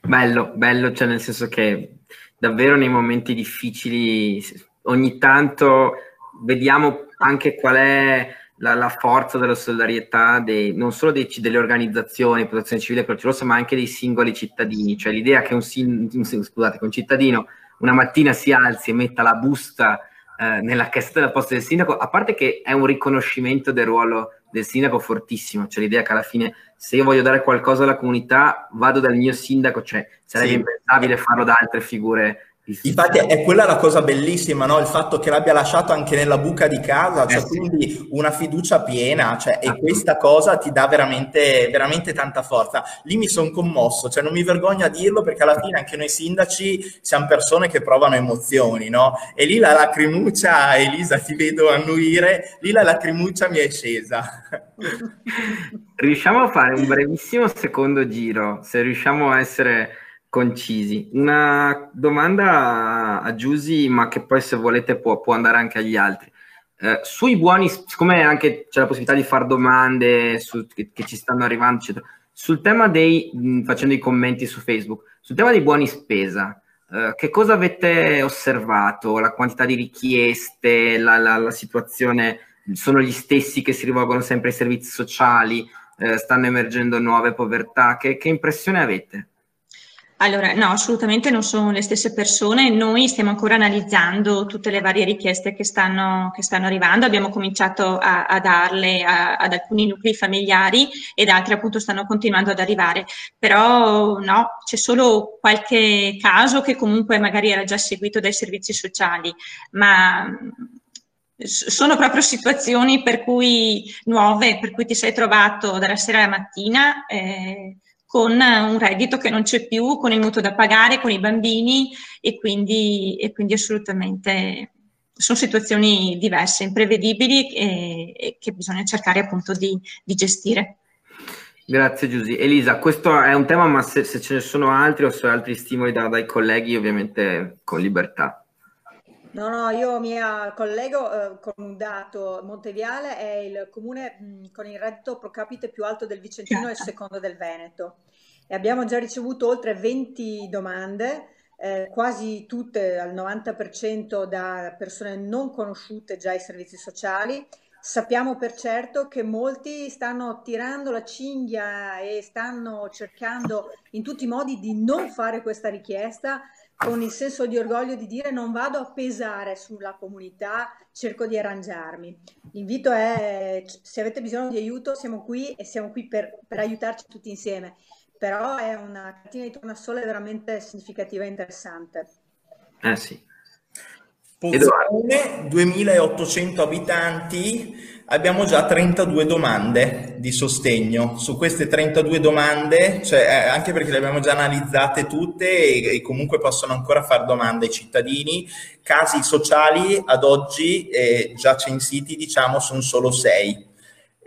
Speaker 1: Bello, bello, cioè nel senso che davvero nei momenti difficili ogni tanto vediamo anche qual è la, la forza della solidarietà dei, non solo dei, delle organizzazioni, protezione civile, Croce Rossa, ma anche dei singoli cittadini, cioè l'idea che un, scusate, un cittadino una mattina si alzi e metta la busta eh, nella cassetta della posta del sindaco, a parte che è un riconoscimento del ruolo del sindaco fortissimo, cioè l'idea che alla fine se io voglio dare qualcosa alla comunità vado dal mio sindaco, cioè sarebbe sì. impensabile farlo da altre figure
Speaker 6: Infatti è quella la cosa bellissima, no? il fatto che l'abbia lasciato anche nella buca di casa, cioè, eh quindi una fiducia piena, cioè, e questa cosa ti dà veramente, veramente tanta forza. Lì mi sono commosso, cioè non mi vergogno a dirlo perché alla fine anche noi sindaci siamo persone che provano emozioni, no? E lì la lacrimuccia, Elisa ti vedo annuire, lì la lacrimuccia mi è scesa.
Speaker 1: Riusciamo a fare un brevissimo secondo giro, se riusciamo a essere concisi. Una domanda a Giusy, ma che poi se volete può, può andare anche agli altri. Eh, sui buoni, siccome anche c'è la possibilità di fare domande su, che, che, ci stanno arrivando, eccetera, sul tema dei, mh, facendo i commenti su Facebook, sul tema dei buoni spesa, eh, che cosa avete osservato? La quantità di richieste, la, la, la, situazione, sono gli stessi che si rivolgono sempre ai servizi sociali, eh, stanno emergendo nuove povertà, che, che impressione avete?
Speaker 7: Allora, no, assolutamente non sono le stesse persone. Noi stiamo ancora analizzando tutte le varie richieste che stanno, che stanno arrivando. Abbiamo cominciato a, a darle a, ad alcuni nuclei familiari ed altri appunto stanno continuando ad arrivare. Però no, c'è solo qualche caso che comunque magari era già seguito dai servizi sociali, ma sono proprio situazioni per cui nuove, per cui ti sei trovato dalla sera alla mattina. Eh, con un reddito che non c'è più, con il mutuo da pagare, con i bambini e quindi, e quindi assolutamente sono situazioni diverse, imprevedibili e, e che bisogna cercare appunto di, di gestire.
Speaker 1: Grazie Giusy. Elisa, questo è un tema, ma se, se ce ne sono altri o se altri stimoli da, dai colleghi, ovviamente con libertà.
Speaker 5: No, no, io mi collego eh, con un dato. Monteviale è il comune mh, con il reddito pro capite più alto del Vicentino e il secondo del Veneto. E abbiamo già ricevuto oltre 20 domande, eh, quasi tutte al 90% da persone non conosciute già ai servizi sociali. Sappiamo per certo che molti stanno tirando la cinghia e stanno cercando in tutti i modi di non fare questa richiesta con il senso di orgoglio di dire non vado a pesare sulla comunità, cerco di arrangiarmi. L'invito è, se avete bisogno di aiuto, siamo qui e siamo qui per, per aiutarci tutti insieme. Però è una cartina di tornasole veramente significativa e interessante.
Speaker 1: Eh sì.
Speaker 6: Pozione, 2800 abitanti, abbiamo già 32 domande di sostegno. Su queste 32 domande, cioè, eh, anche perché le abbiamo già analizzate tutte e, e, comunque possono ancora fare domande ai cittadini, casi sociali ad oggi eh, già censiti, diciamo, sono solo 6.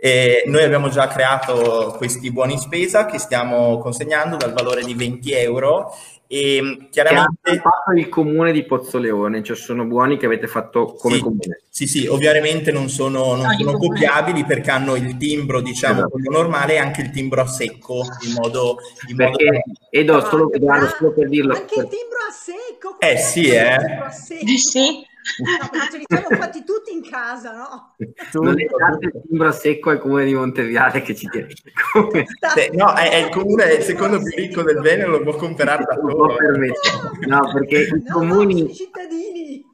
Speaker 6: E noi abbiamo già creato questi buoni spesa che stiamo consegnando dal valore di 20 euro e mm, chiaramente...
Speaker 1: Che fatto il comune di Pozzoleone, cioè sono buoni che avete fatto come
Speaker 6: sì,
Speaker 1: comune.
Speaker 6: Sì, sì, ovviamente non sono, non no, sono copiabili perché hanno il timbro, diciamo, esatto. quello normale e anche il timbro a secco, in modo... In
Speaker 1: perché, modo... Edo, solo, Edoardo, solo per dirlo...
Speaker 5: Anche il timbro a secco!
Speaker 6: Eh sì, eh!
Speaker 7: sì.
Speaker 5: No, ce li siamo fatti tutti in casa, no?
Speaker 1: Non è dato il timbro secco al comune di Monteviale che ci tiene.
Speaker 6: no, è, è, il comune, è il secondo più ricco del Veneto, lo può comprare da solo.
Speaker 1: No, perché i
Speaker 5: no,
Speaker 1: comuni...
Speaker 5: I cittadini.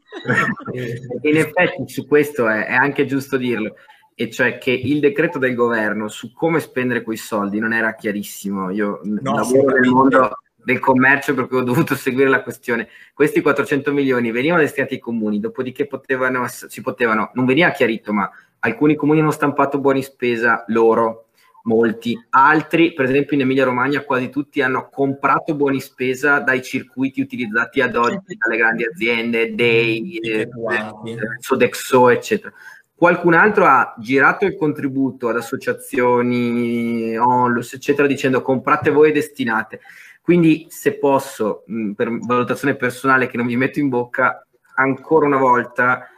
Speaker 1: In effetti su questo è, è anche giusto dirlo e cioè che il decreto del governo su come spendere quei soldi non era chiarissimo. Io no, lavoro nel mondo del commercio per cui ho dovuto seguire la questione. Questi 400 milioni venivano destinati ai comuni, dopodiché potevano, si potevano, non veniva chiarito, ma alcuni comuni hanno stampato buoni spesa loro, molti, altri, per esempio in Emilia Romagna, quasi tutti hanno comprato buoni spesa dai circuiti utilizzati ad oggi dalle grandi aziende, dei eh, Sodexo, eccetera. Qualcun altro ha girato il contributo ad associazioni, onlus, eccetera, dicendo comprate voi e destinate. Quindi, se posso, per valutazione personale che non mi metto in bocca, ancora una volta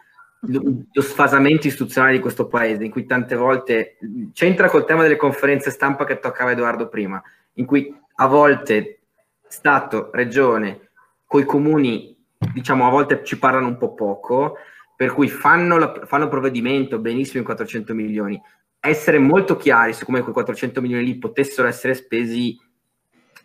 Speaker 1: lo, sfasamento istituzionale di questo paese, in cui tante volte c'entra col tema delle conferenze stampa che toccava Edoardo prima, in cui a volte Stato, Regione, coi comuni, diciamo, a volte ci parlano un po' poco, per cui fanno, la, fanno provvedimento benissimo in 400 milioni. Essere molto chiari su come quei 400 milioni lì potessero essere spesi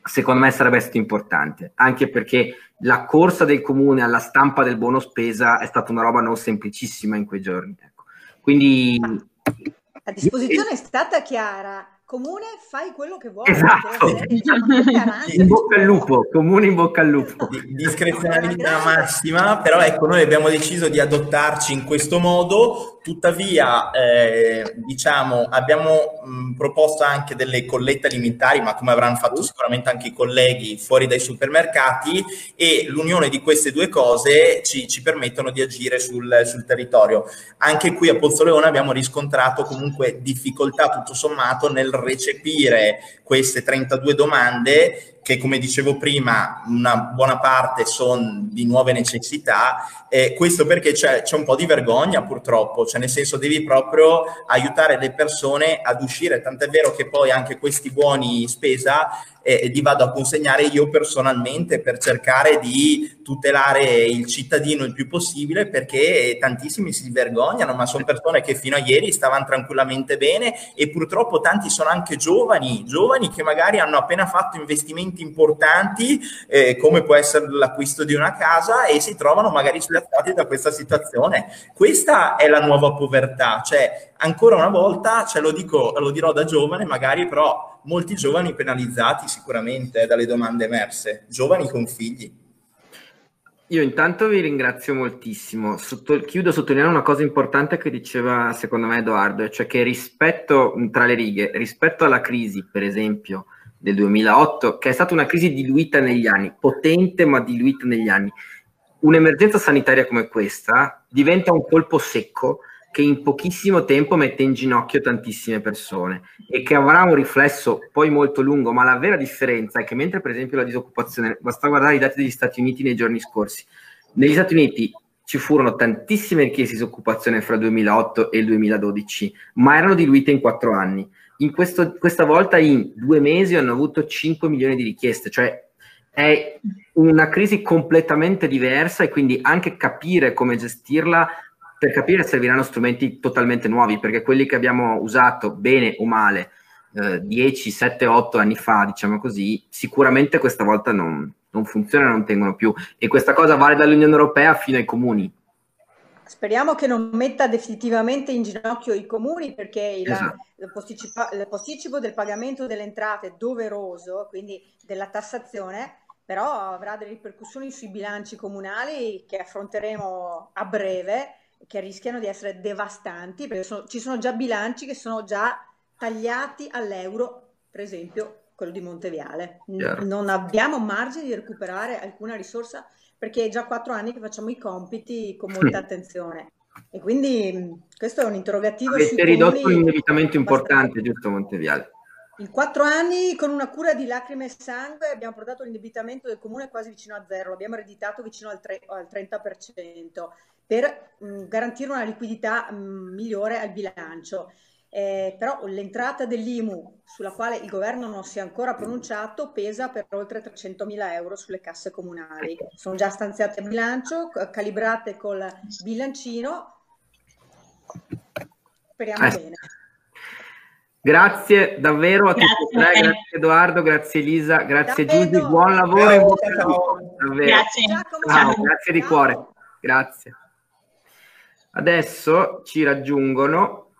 Speaker 1: secondo me sarebbe stato importante, anche perché la corsa del comune alla stampa del buono spesa è stata una roba non semplicissima in quei giorni. Ecco. Quindi
Speaker 5: la disposizione è stata chiara, comune fai quello che vuoi.
Speaker 1: Esatto. in bocca al lupo, comune in bocca al lupo.
Speaker 6: discrezionalità massima, però ecco, noi abbiamo deciso di adottarci in questo modo, tuttavia eh, diciamo abbiamo mh, proposto anche delle collette alimentari, ma come avranno fatto sicuramente anche i colleghi fuori dai supermercati e l'unione di queste due cose ci, ci permettono di agire sul, sul territorio. Anche qui a Pozzoleone abbiamo riscontrato comunque difficoltà tutto sommato nel recepire queste 32 domande che come dicevo prima una buona parte sono di nuove necessità, eh, questo perché c'è, c'è, un po' di vergogna purtroppo, cioè nel senso devi proprio aiutare le persone ad uscire, tant'è vero che poi anche questi buoni spesa eh, li vado a consegnare io personalmente per cercare di tutelare il cittadino il più possibile perché tantissimi si vergognano, ma sono persone che fino a ieri stavano tranquillamente bene e purtroppo tanti sono anche giovani, giovani che magari hanno appena fatto investimenti importanti eh, come può essere l'acquisto di una casa e si trovano magari spiazzati da questa situazione. Questa è la nuova povertà, cioè ancora una volta, ce lo dico, lo dirò da giovane magari, però molti giovani penalizzati sicuramente dalle domande emerse, giovani con figli.
Speaker 1: Io intanto vi ringrazio moltissimo. Sotto, chiudo sottolineando una cosa importante che diceva secondo me Edoardo, cioè che rispetto tra le righe, rispetto alla crisi, per esempio, del 2008, che è stata una crisi diluita negli anni, potente ma diluita negli anni, un'emergenza sanitaria come questa diventa un colpo secco che in pochissimo tempo mette in ginocchio tantissime persone e che avrà un riflesso poi molto lungo, ma la vera differenza è che mentre per esempio la disoccupazione, basta guardare i dati degli Stati Uniti nei giorni scorsi, negli Stati Uniti ci furono tantissime richieste di disoccupazione fra il 2008 e il 2012, ma erano diluite in quattro anni. In questo, questa volta in due mesi hanno avuto 5 milioni di richieste, cioè è una crisi completamente diversa e quindi anche capire come gestirla per capire serviranno strumenti totalmente nuovi, perché quelli che abbiamo usato bene o male eh, 10, 7, 8 anni fa, diciamo così, sicuramente questa volta non, non funzionano, non tengono più. E questa cosa vale dall'Unione Europea fino ai comuni.
Speaker 5: Speriamo che non metta definitivamente in ginocchio i comuni perché il, esatto. il, posticipo, il posticipo del pagamento delle entrate è doveroso, quindi della tassazione, però avrà delle ripercussioni sui bilanci comunali che affronteremo a breve che rischiano di essere devastanti, perché sono, ci sono già bilanci che sono già tagliati all'euro, per esempio quello di Monteviale. Chiaro. Non abbiamo margine di recuperare alcuna risorsa perché è già quattro anni che facciamo i compiti con molta attenzione. E quindi questo è un interrogativo.
Speaker 1: Avete ridotto un indebitamento importante, giusto Monteviale?
Speaker 5: In quattro anni, con una cura di lacrime e sangue, abbiamo portato l'indebitamento del comune quasi vicino a zero, l'abbiamo ereditato vicino al, tre, al 30% per mh, mm, garantire una liquidità mh, mm, migliore al bilancio. Eh, però l'entrata dell'IMU, sulla quale il governo non si è ancora pronunciato, pesa per oltre 300 mila euro sulle casse comunali. Sono già stanziate a bilancio, calibrate col bilancino. Speriamo eh. bene.
Speaker 1: Grazie davvero a grazie. tutti e tre, grazie Edoardo, grazie Elisa, grazie Giusi, buon lavoro ciao, e buon lavoro. Grazie. Ciao, grazie di cuore. Grazie. Adesso ci raggiungono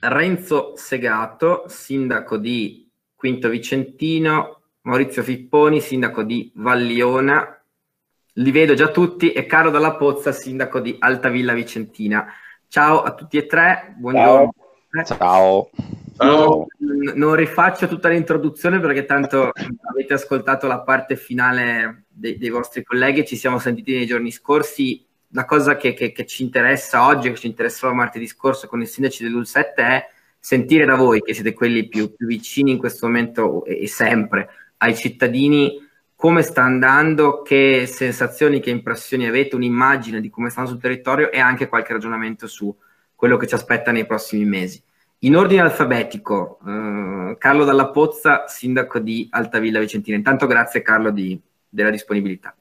Speaker 1: Renzo Segato, sindaco di Quinto Vicentino, Maurizio Fipponi, sindaco di Valliona, li vedo già tutti, e Caro Dalla Pozza, sindaco di Altavilla Vicentina. Ciao a tutti e tre, buongiorno.
Speaker 8: Ciao.
Speaker 1: Ciao. Non, non rifaccio tutta l'introduzione perché tanto avete ascoltato la parte finale dei, dei vostri colleghi, ci siamo sentiti nei giorni scorsi la cosa che, che, che, ci interessa oggi, che ci interessava martedì scorso con i sindaci dell'UL7 è sentire da voi, che siete quelli più, più vicini in questo momento e, e, sempre ai cittadini, come sta andando, che sensazioni, che impressioni avete, un'immagine di come stanno sul territorio e anche qualche ragionamento su quello che ci aspetta nei prossimi mesi. In ordine alfabetico, eh, Carlo Dalla Pozza, sindaco di Altavilla Vicentina. Intanto grazie Carlo di, della disponibilità.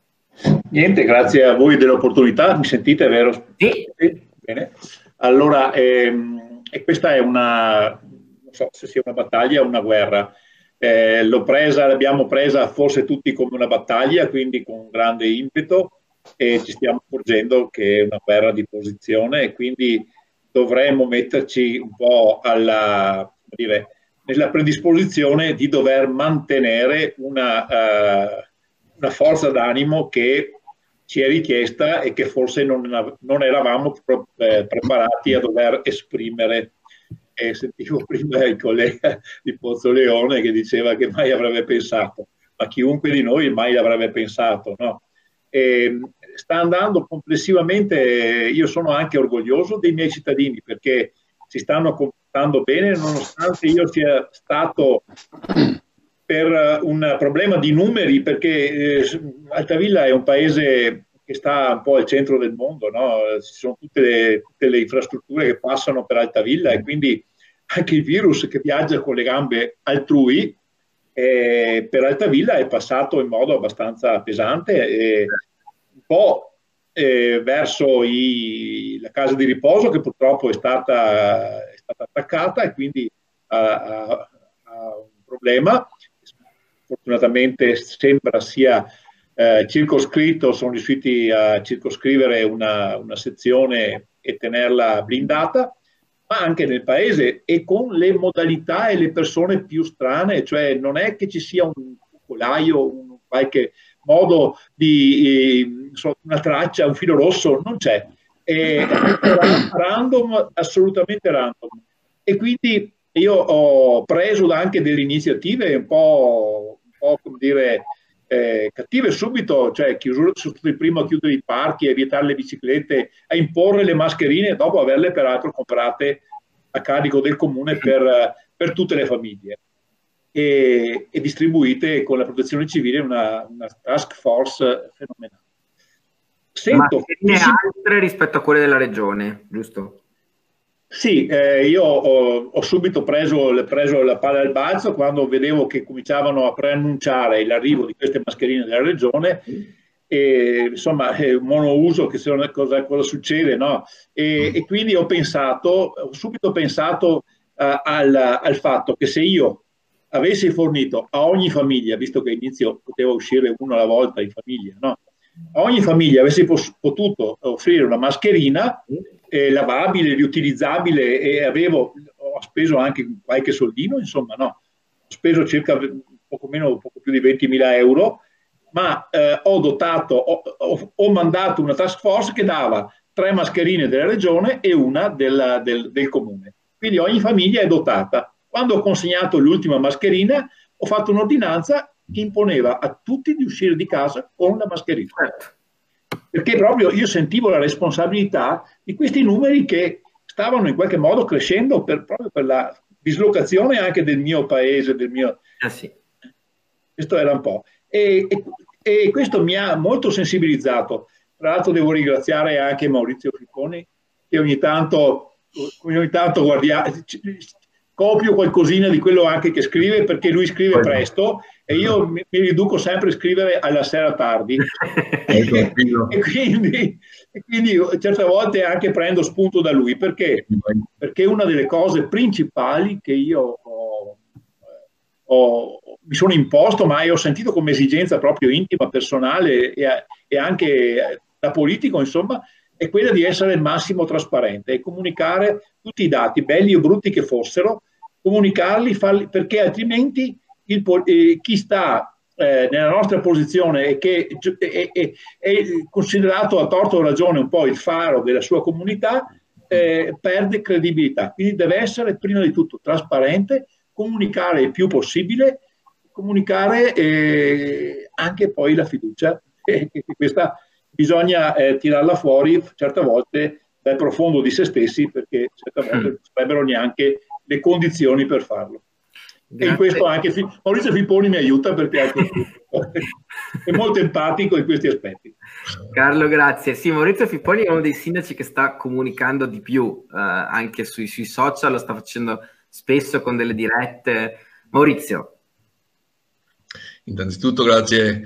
Speaker 8: Niente, grazie a voi dell'opportunità, mi sentite, vero?
Speaker 1: Sì.
Speaker 8: sì bene. Allora, ehm, e questa è una, non so se sia una battaglia o una guerra. Eh, l'ho presa, l'abbiamo presa forse tutti come una battaglia, quindi con grande impeto e ci stiamo accorgendo che è una guerra di posizione e quindi dovremmo metterci un po' alla, dire, nella predisposizione di dover mantenere una, uh, una forza d'animo che ci è richiesta e che forse non, non eravamo pro, eh, preparati a dover esprimere. E sentivo prima il collega di Pozzoleone che diceva che mai avrebbe pensato, ma chiunque di noi mai avrebbe pensato. No? E sta andando complessivamente, io sono anche orgoglioso dei miei cittadini perché si stanno comportando bene nonostante io sia stato per un problema di numeri, perché eh, Altavilla è un paese che sta un po' al centro del mondo, no? ci sono tutte le, tutte le, infrastrutture che passano per Altavilla e quindi anche il virus che viaggia con le gambe altrui eh, per Altavilla è passato in modo abbastanza pesante, eh, un po' eh, verso i, la casa di riposo che purtroppo è stata, è stata attaccata e quindi ha, ha, ha un problema fortunatamente sembra sia eh, circoscritto, sono riusciti a circoscrivere una, una, sezione e tenerla blindata, ma anche nel paese e con le modalità e le persone più strane, cioè non è che ci sia un focolaio, un qualche modo di una traccia, un filo rosso, non c'è. È random, assolutamente random. E quindi io ho preso anche delle iniziative un po' po' come dire, eh, cattive subito, cioè chiusura, prima a chiudere i parchi, a vietare le biciclette, a imporre le mascherine dopo averle peraltro comprate a carico del comune per, per tutte le famiglie e, e, distribuite con la protezione civile una, una task force fenomenale.
Speaker 1: Sento, Ma altre rispetto a quelle della regione, giusto?
Speaker 8: Sì, eh, io ho, ho subito preso, preso, la palla al balzo quando vedevo che cominciavano a preannunciare l'arrivo di queste mascherine della regione e insomma è un monouso che se cosa, cosa succede, no? E, e, quindi ho pensato, ho subito pensato uh, al, al, fatto che se io avessi fornito a ogni famiglia, visto che all'inizio poteva uscire uno alla volta in famiglia, no? a ogni famiglia avessi potuto offrire una mascherina eh, lavabile, riutilizzabile e avevo, ho speso anche qualche soldino, insomma no, ho speso circa poco meno, poco più di 20.000 euro, ma eh, ho dotato, ho, ho, ho, mandato una task force che dava tre mascherine della regione e una del, del, del comune. Quindi ogni famiglia è dotata. Quando ho consegnato l'ultima mascherina, ho fatto un'ordinanza che imponeva a tutti di uscire di casa con la mascherina. Certo. Perché proprio io sentivo la responsabilità di questi numeri che stavano in qualche modo crescendo per, proprio per la dislocazione anche del mio paese, del mio... Ah, sì. Questo era un po'. E, e, e, questo mi ha molto sensibilizzato. Tra l'altro devo ringraziare anche Maurizio Ficconi che ogni tanto, ogni tanto guardia, copio qualcosina di quello anche che scrive perché lui scrive presto e io mi, mi riduco sempre a scrivere alla sera tardi. Ecco, e, quindi, e, quindi, certe volte anche prendo spunto da lui perché, perché una delle cose principali che io ho, ho, mi sono imposto ma ho sentito come esigenza proprio intima, personale e, e anche da politico insomma è quella di essere il massimo trasparente e comunicare tutti i dati, belli o brutti che fossero, comunicarli, farli, perché altrimenti il, eh, chi sta eh, nella nostra posizione e che è, è, è, considerato a torto o ragione un po' il faro della sua comunità, eh, perde credibilità. Quindi deve essere prima di tutto trasparente, comunicare il più possibile, comunicare eh, anche poi la fiducia. Questa bisogna eh, tirarla fuori certe volte dal profondo di se stessi perché certe volte non sarebbero neanche le condizioni per farlo. Grazie. E in questo anche Maurizio Fipponi mi aiuta perché è molto empatico in questi aspetti.
Speaker 1: Carlo, grazie. Sì, Maurizio Fipponi è uno dei sindaci che sta comunicando di più eh, anche sui, sui, social, lo sta facendo spesso con delle dirette. Maurizio.
Speaker 9: Innanzitutto grazie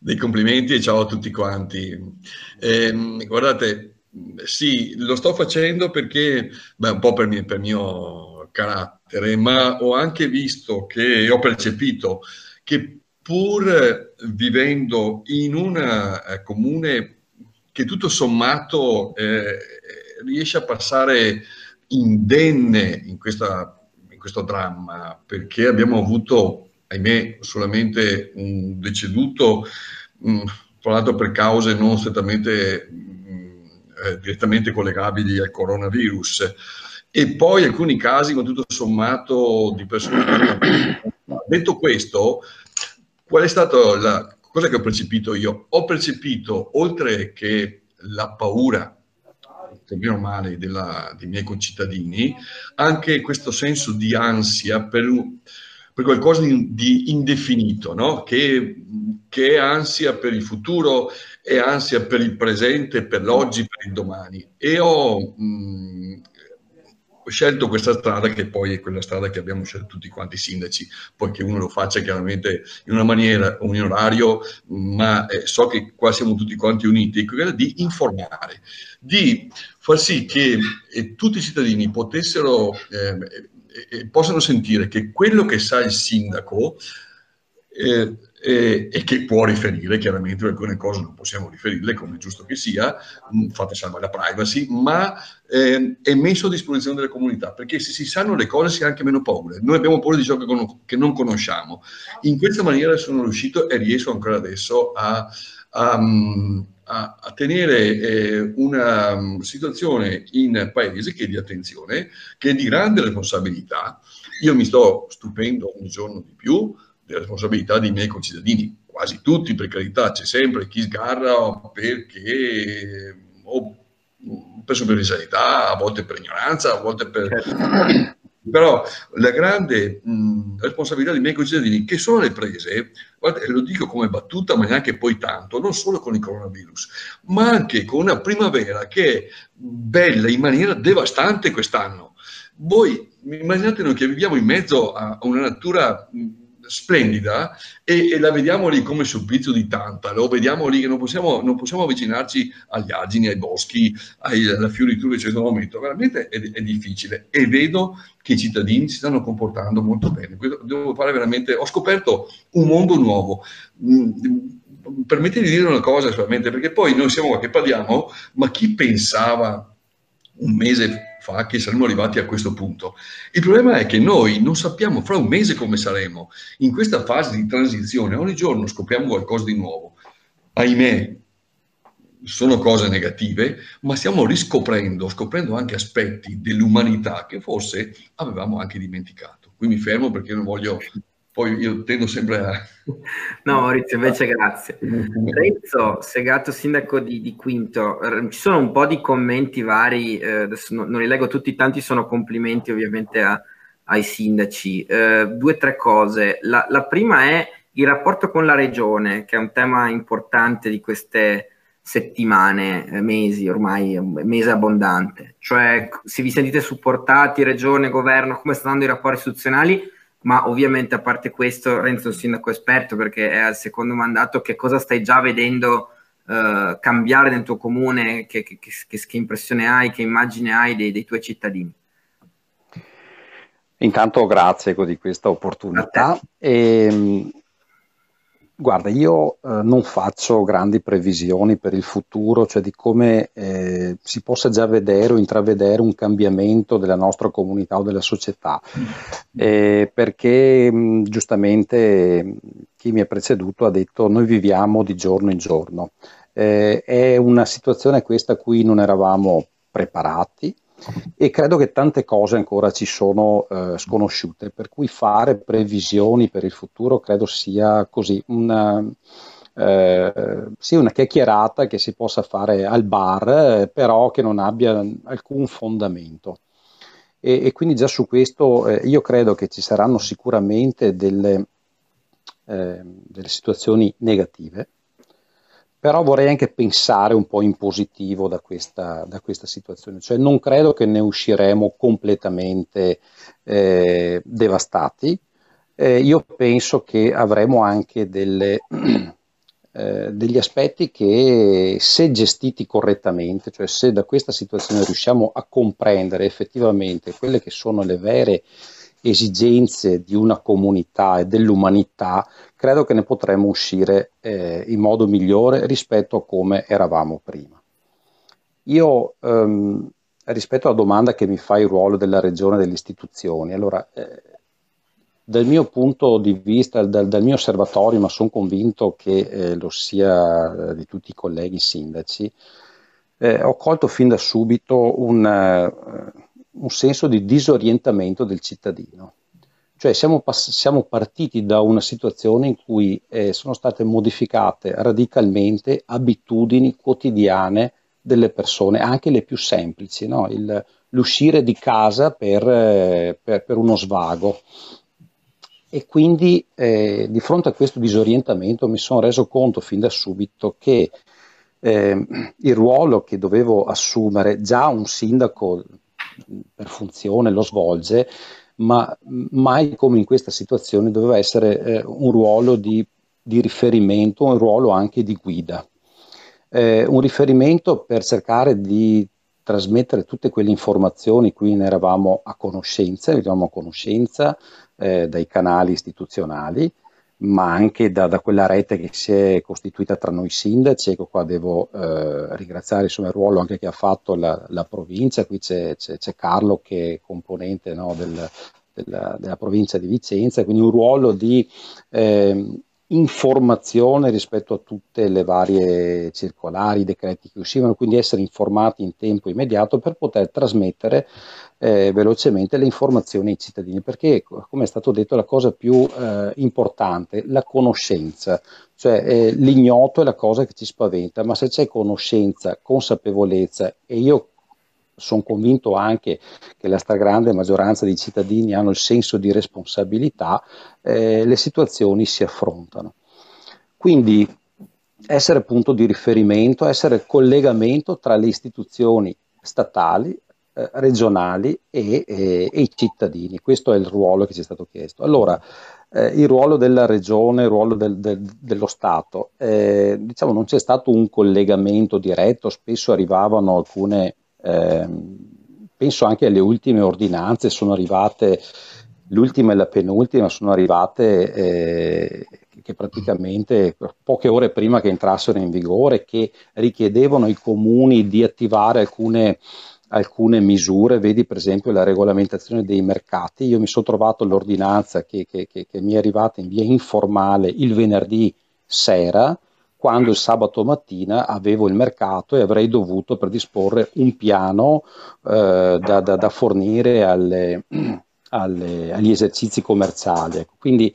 Speaker 9: dei complimenti e ciao a tutti quanti. Eh, guardate, sì, lo sto facendo perché, beh, un po' per mio, per mio carattere, ma ho anche visto che ho percepito che pur vivendo in un eh, comune che tutto sommato eh, riesce a passare indenne in questa questo dramma, perché abbiamo avuto, ahimè, solamente un deceduto, mh, mm, tra l'altro per cause non strettamente eh, direttamente collegabili al coronavirus, e poi alcuni casi, ma tutto sommato, di persone. Detto questo, qual è stata la cosa che ho percepito io? Ho percepito, oltre che la paura che meno male della, dei miei concittadini, anche questo senso di ansia per, per qualcosa di, indefinito, no? che, che, è ansia per il futuro, è ansia per il presente, per l'oggi, per il domani. E ho mh, ho scelto questa strada che poi è quella strada che abbiamo scelto tutti quanti i sindaci, poi che uno lo faccia chiaramente in una maniera, un orario, ma eh, so che qua siamo tutti quanti uniti, quella di informare, di far sì che eh, tutti i cittadini potessero, eh, eh, possano sentire che quello che sa il sindaco eh, eh, e che può riferire, chiaramente alcune cose non possiamo riferirle come è giusto che sia, mm, fate salva la privacy, ma eh, è messo a disposizione delle comunità, perché se si sanno le cose si ha anche meno paura. Noi abbiamo paura di ciò che, con- che non conosciamo. In questa maniera sono riuscito e riesco ancora adesso a, a, mm, a, a tenere eh, una um, situazione in paese che è di attenzione, che è di grande responsabilità. Io mi sto stupendo ogni giorno di più della responsabilità dei miei concittadini, quasi tutti per carità, c'è sempre chi sgarra perché o per superficialità, a volte per ignoranza, a volte per... Però la grande mh, responsabilità dei miei concittadini, che sono le prese, guarda, lo dico come battuta, ma neanche poi tanto, non solo con il coronavirus, ma anche con una primavera che è bella in maniera devastante quest'anno. Voi immaginate noi che viviamo in mezzo a una natura splendida e, e, la vediamo lì come supplizio di tanta, lo vediamo lì che non possiamo, non possiamo avvicinarci agli argini, ai boschi, ai, alla fioritura in questo momento, veramente è, è, difficile e vedo che i cittadini si stanno comportando molto bene. Devo fare veramente, ho scoperto un mondo nuovo. Mm, permettete di dire una cosa solamente, perché poi noi siamo qua che parliamo, ma chi pensava un mese fa che saremmo arrivati a questo punto. Il problema è che noi non sappiamo fra un mese come saremo. In questa fase di transizione ogni giorno scopriamo qualcosa di nuovo. Ahimè, sono cose negative, ma stiamo riscoprendo, scoprendo anche aspetti dell'umanità che forse avevamo anche dimenticato. Qui mi fermo perché non voglio poi io tendo sempre a...
Speaker 1: No Maurizio, invece grazie. Renzo Segato, sindaco di, di, Quinto, ci sono un po' di commenti vari, eh, adesso non, non, li leggo tutti, tanti sono complimenti ovviamente a, ai sindaci. Eh, due o tre cose. La, la, prima è il rapporto con la regione, che è un tema importante di queste settimane, eh, mesi, ormai mese abbondante. Cioè, se vi sentite supportati, regione, governo, come stanno i rapporti istituzionali? Ma ovviamente a parte questo Renzo è un sindaco esperto perché è al secondo mandato, che cosa stai già vedendo uh, cambiare nel tuo comune, che, che, che, che, impressione hai, che immagine hai dei, dei tuoi cittadini?
Speaker 10: Intanto grazie ecco, di questa opportunità. E, ehm, Guarda, io eh, non faccio grandi previsioni per il futuro, cioè di come eh, si possa già vedere o intravedere un cambiamento della nostra comunità o della società, eh, perché mh, giustamente chi mi ha preceduto ha detto noi viviamo di giorno in giorno. Eh, è una situazione questa a cui non eravamo preparati, e credo che tante cose ancora ci sono eh, sconosciute, per cui fare previsioni per il futuro credo sia così una, eh, sì, una chiacchierata che si possa fare al bar, eh, però che non abbia alcun fondamento. E, e quindi già su questo eh, io credo che ci saranno sicuramente delle, eh, delle situazioni negative però vorrei anche pensare un po' in positivo da questa, da questa situazione, cioè non credo che ne usciremo completamente eh, devastati, eh, io penso che avremo anche delle, eh, degli aspetti che se gestiti correttamente, cioè se da questa situazione riusciamo a comprendere effettivamente quelle che sono le vere esigenze di una comunità e dell'umanità, credo che ne potremo uscire eh, in modo migliore rispetto a come eravamo prima. Io ehm, rispetto alla domanda che mi fa il ruolo della regione e delle istituzioni, allora, eh, dal mio punto di vista, dal, dal mio osservatorio, ma sono convinto che eh, lo sia eh, di tutti i colleghi sindaci, eh, ho colto fin da subito un, uh, un senso di disorientamento del cittadino. Cioè siamo, pass- siamo, partiti da una situazione in cui eh, sono state modificate radicalmente abitudini quotidiane delle persone, anche le più semplici, no? Il, l'uscire di casa per, eh, per, per uno svago. E quindi eh, di fronte a questo disorientamento mi sono reso conto fin da subito che eh, il ruolo che dovevo assumere, già un sindaco per funzione lo svolge, ma mai come in questa situazione doveva essere eh, un ruolo di, di, riferimento, un ruolo anche di guida. Eh, un riferimento per cercare di trasmettere tutte quelle informazioni cui ne eravamo a conoscenza, eravamo a conoscenza eh, dai canali istituzionali, ma anche da, da, quella rete che si è costituita tra noi sindaci. Ecco qua devo eh, ringraziare insomma, il ruolo anche che ha fatto la, la provincia, qui c'è, c'è, c'è, Carlo che è componente no, del, della, della, provincia di Vicenza, quindi un ruolo di eh, informazione rispetto a tutte le varie circolari, decreti che uscivano, quindi essere informati in tempo immediato per poter trasmettere eh, velocemente le informazioni ai cittadini, perché come è stato detto la cosa più eh, importante, la conoscenza, cioè eh, l'ignoto è la cosa che ci spaventa, ma se c'è conoscenza, consapevolezza e io sono convinto anche che la stragrande maggioranza dei cittadini hanno il senso di responsabilità, eh, le situazioni si affrontano. Quindi essere punto di riferimento, essere collegamento tra le istituzioni statali, eh, regionali e, e, e, i cittadini. Questo è il ruolo che ci è stato chiesto. Allora, eh, il ruolo della regione, il ruolo del, del, dello Stato, eh, diciamo non c'è stato un collegamento diretto, spesso arrivavano alcune eh, penso anche alle ultime ordinanze, sono arrivate, l'ultima e la penultima sono arrivate eh, che praticamente poche ore prima che entrassero in vigore, che richiedevano ai comuni di attivare alcune, alcune misure, vedi per esempio la regolamentazione dei mercati. Io mi sono trovato l'ordinanza che, che, che, che mi è arrivata in via informale il venerdì sera, quando il sabato mattina avevo il mercato e avrei dovuto predisporre un piano eh, da, da, da, fornire alle, alle, agli esercizi commerciali. Ecco, quindi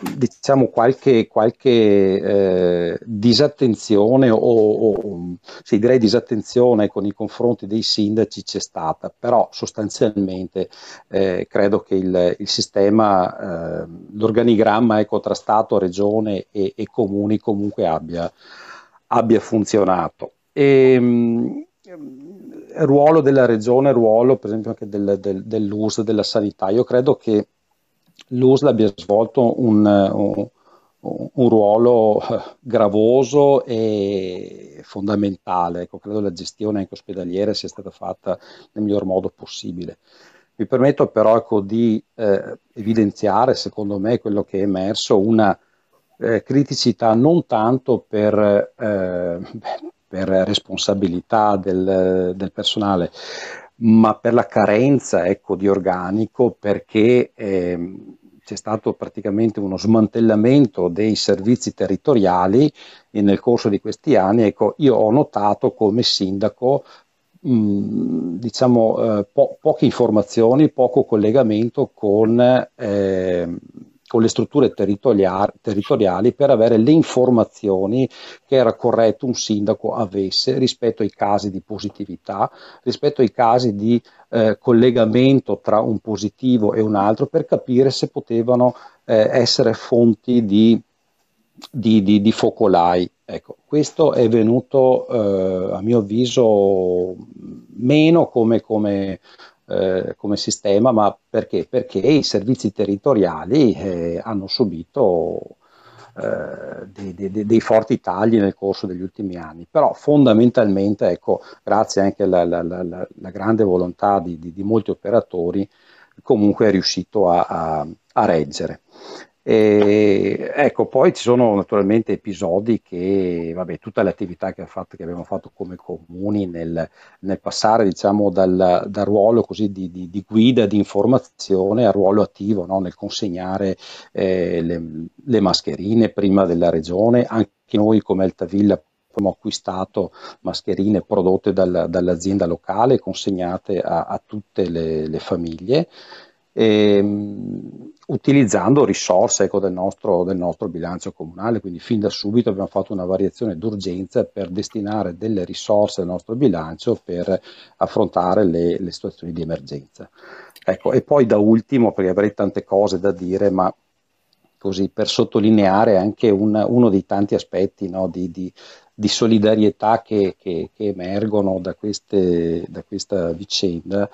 Speaker 10: diciamo qualche, qualche eh, disattenzione o, o sì, direi disattenzione con i confronti dei sindaci c'è stata, però sostanzialmente eh, credo che il, il sistema, eh, l'organigramma ecco, tra Stato, Regione e, e Comuni comunque abbia, abbia funzionato. E, mh, ruolo della Regione, ruolo per esempio anche del, del, dell'US, della sanità, io credo che l'USL abbia svolto un, un, un, ruolo eh, gravoso e fondamentale. Ecco, credo la gestione anche ospedaliera sia stata fatta nel miglior modo possibile. Mi permetto però ecco, di eh, evidenziare, secondo me, quello che è emerso, una eh, criticità non tanto per, eh, per responsabilità del, del personale, ma per la carenza ecco, di organico, perché eh, c'è stato praticamente uno smantellamento dei servizi territoriali e nel corso di questi anni, ecco, io ho notato come sindaco mh, diciamo, eh, po- poche informazioni, poco collegamento con eh, con le strutture territoriali, territoriali per avere le informazioni che era corretto un sindaco avesse rispetto ai casi di positività, rispetto ai casi di eh, collegamento tra un positivo e un altro per capire se potevano eh, essere fonti di, di, di, di focolai. Ecco, questo è venuto eh, a mio avviso meno come, come eh, come sistema, ma perché? Perché i servizi territoriali eh, hanno subito eh, dei, dei, dei, forti tagli nel corso degli ultimi anni, però fondamentalmente, ecco, grazie anche alla, grande volontà di, di, di, molti operatori, comunque è riuscito a, a, a reggere. E, ecco, poi ci sono naturalmente episodi che, vabbè, tutte le attività che, fatto, che abbiamo fatto come comuni nel, nel passare, diciamo, dal, dal ruolo così di, di, di, guida, di informazione al ruolo attivo, no? nel consegnare eh, le, le, mascherine prima della regione, anche noi come Altavilla abbiamo acquistato mascherine prodotte dal, dall'azienda locale, consegnate a, a tutte le, le famiglie ehm, utilizzando risorse ecco, del, nostro, del, nostro, bilancio comunale, quindi fin da subito abbiamo fatto una variazione d'urgenza per destinare delle risorse del nostro bilancio per affrontare le, le situazioni di emergenza. Ecco, e poi da ultimo, perché avrei tante cose da dire, ma così per sottolineare anche un, uno dei tanti aspetti no, di, di, di, solidarietà che, che, che emergono da, queste, da questa vicenda.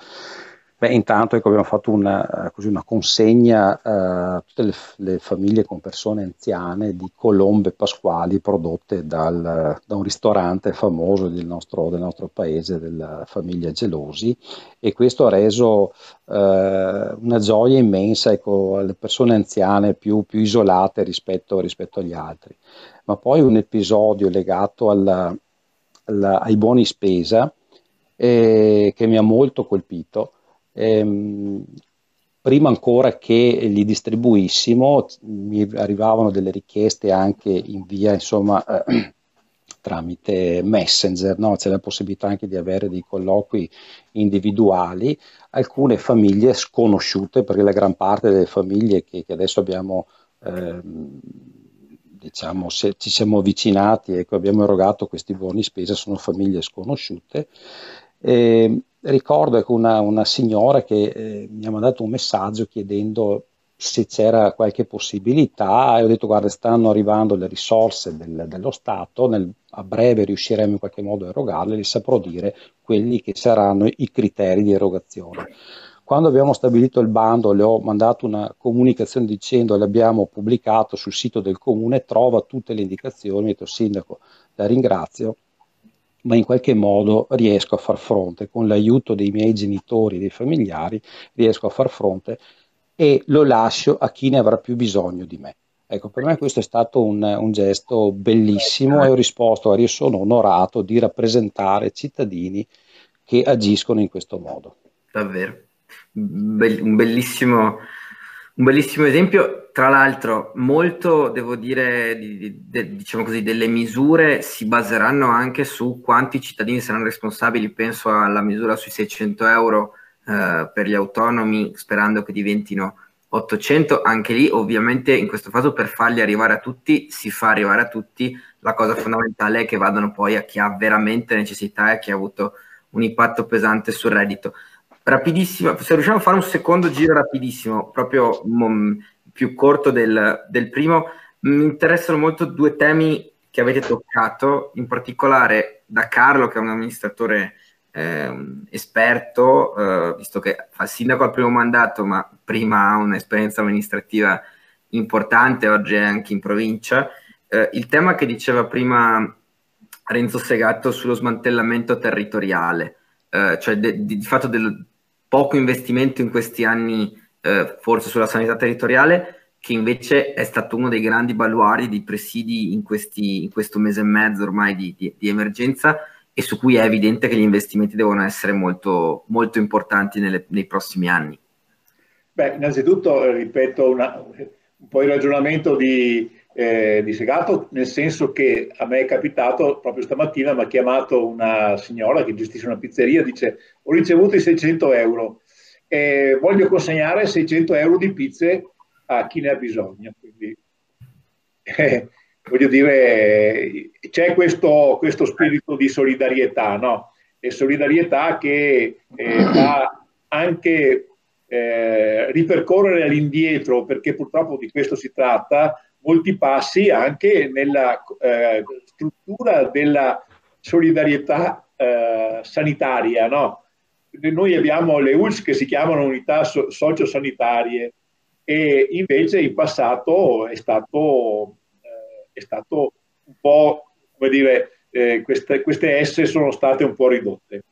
Speaker 10: Beh, intanto ecco, abbiamo fatto una, così, una consegna uh, a tutte le, le, famiglie con persone anziane di colombe pasquali prodotte dal, da un ristorante famoso del nostro, del nostro, paese, della famiglia Gelosi, e questo ha reso uh, una gioia immensa ecco, alle persone anziane più, più isolate rispetto, rispetto, agli altri. Ma poi un episodio legato alla, alla, ai buoni spesa eh, che mi ha molto colpito ehm, prima ancora che li distribuissimo mi arrivavano delle richieste anche in via, insomma, eh, tramite Messenger, no? c'è la possibilità anche di avere dei colloqui individuali, alcune famiglie sconosciute, perché la gran parte delle famiglie che, che adesso abbiamo, ehm, diciamo, se ci siamo avvicinati e ecco, abbiamo erogato questi buoni spesa, sono famiglie sconosciute. Eh, ricordo ecco, una, una, signora che eh, mi ha mandato un messaggio chiedendo se c'era qualche possibilità e ho detto guarda stanno arrivando le risorse del, dello Stato, nel, a breve riusciremo in qualche modo a erogarle, li saprò dire quelli che saranno i criteri di erogazione. Quando abbiamo stabilito il bando le ho mandato una comunicazione dicendo l'abbiamo pubblicato sul sito del comune, trova tutte le indicazioni, ho detto sindaco la ringrazio, ma in qualche modo riesco a far fronte, con l'aiuto dei miei genitori, dei familiari, riesco a far fronte e lo lascio a chi ne avrà più bisogno di me. Ecco, per me questo è stato un, un gesto bellissimo e ho risposto, io sono onorato di rappresentare cittadini che agiscono in questo modo.
Speaker 1: Davvero, Be- un bellissimo un bellissimo esempio, tra l'altro molto, devo dire, di, di, de, diciamo così, delle misure si baseranno anche su quanti cittadini saranno responsabili, penso alla misura sui 600 euro eh, per gli autonomi, sperando che diventino 800, anche lì ovviamente in questo caso per farli arrivare a tutti si fa arrivare a tutti, la cosa fondamentale è che vadano poi a chi ha veramente necessità e a chi ha avuto un impatto pesante sul reddito rapidissimo, se riusciamo a fare un secondo giro rapidissimo, proprio mh, più corto del, del primo, mi interessano molto due temi che avete toccato, in particolare da Carlo, che è un amministratore eh, esperto, eh, visto che fa il sindaco al primo mandato, ma prima ha un'esperienza amministrativa importante, oggi è anche in provincia. Eh, il tema che diceva prima Renzo Segato sullo smantellamento territoriale, eh, cioè de, di fatto del, poco investimento in questi anni eh, forse sulla sanità territoriale, che invece è stato uno dei grandi baluari di presidi in, questi, in questo mese e mezzo ormai di, di, di, emergenza e su cui è evidente che gli investimenti devono essere molto, molto importanti nelle, nei prossimi anni.
Speaker 8: Beh, innanzitutto ripeto una, un po' il ragionamento di, eh, di Segato, nel senso che a me è capitato proprio stamattina, mi ha chiamato una signora che gestisce una pizzeria, dice ho ricevuto i 600 euro e voglio consegnare 600 euro di pizze a chi ne ha bisogno. Quindi, eh, voglio dire, c'è questo, questo, spirito di solidarietà, no? E solidarietà che eh, va anche eh, ripercorrere all'indietro, perché purtroppo di questo si tratta, molti passi anche nella eh, struttura della solidarietà eh, sanitaria. No? Noi abbiamo le ULS che si chiamano unità so- sociosanitarie e invece in passato è stato, eh, è stato un po', come dire, eh, queste, queste S sono state un po' ridotte.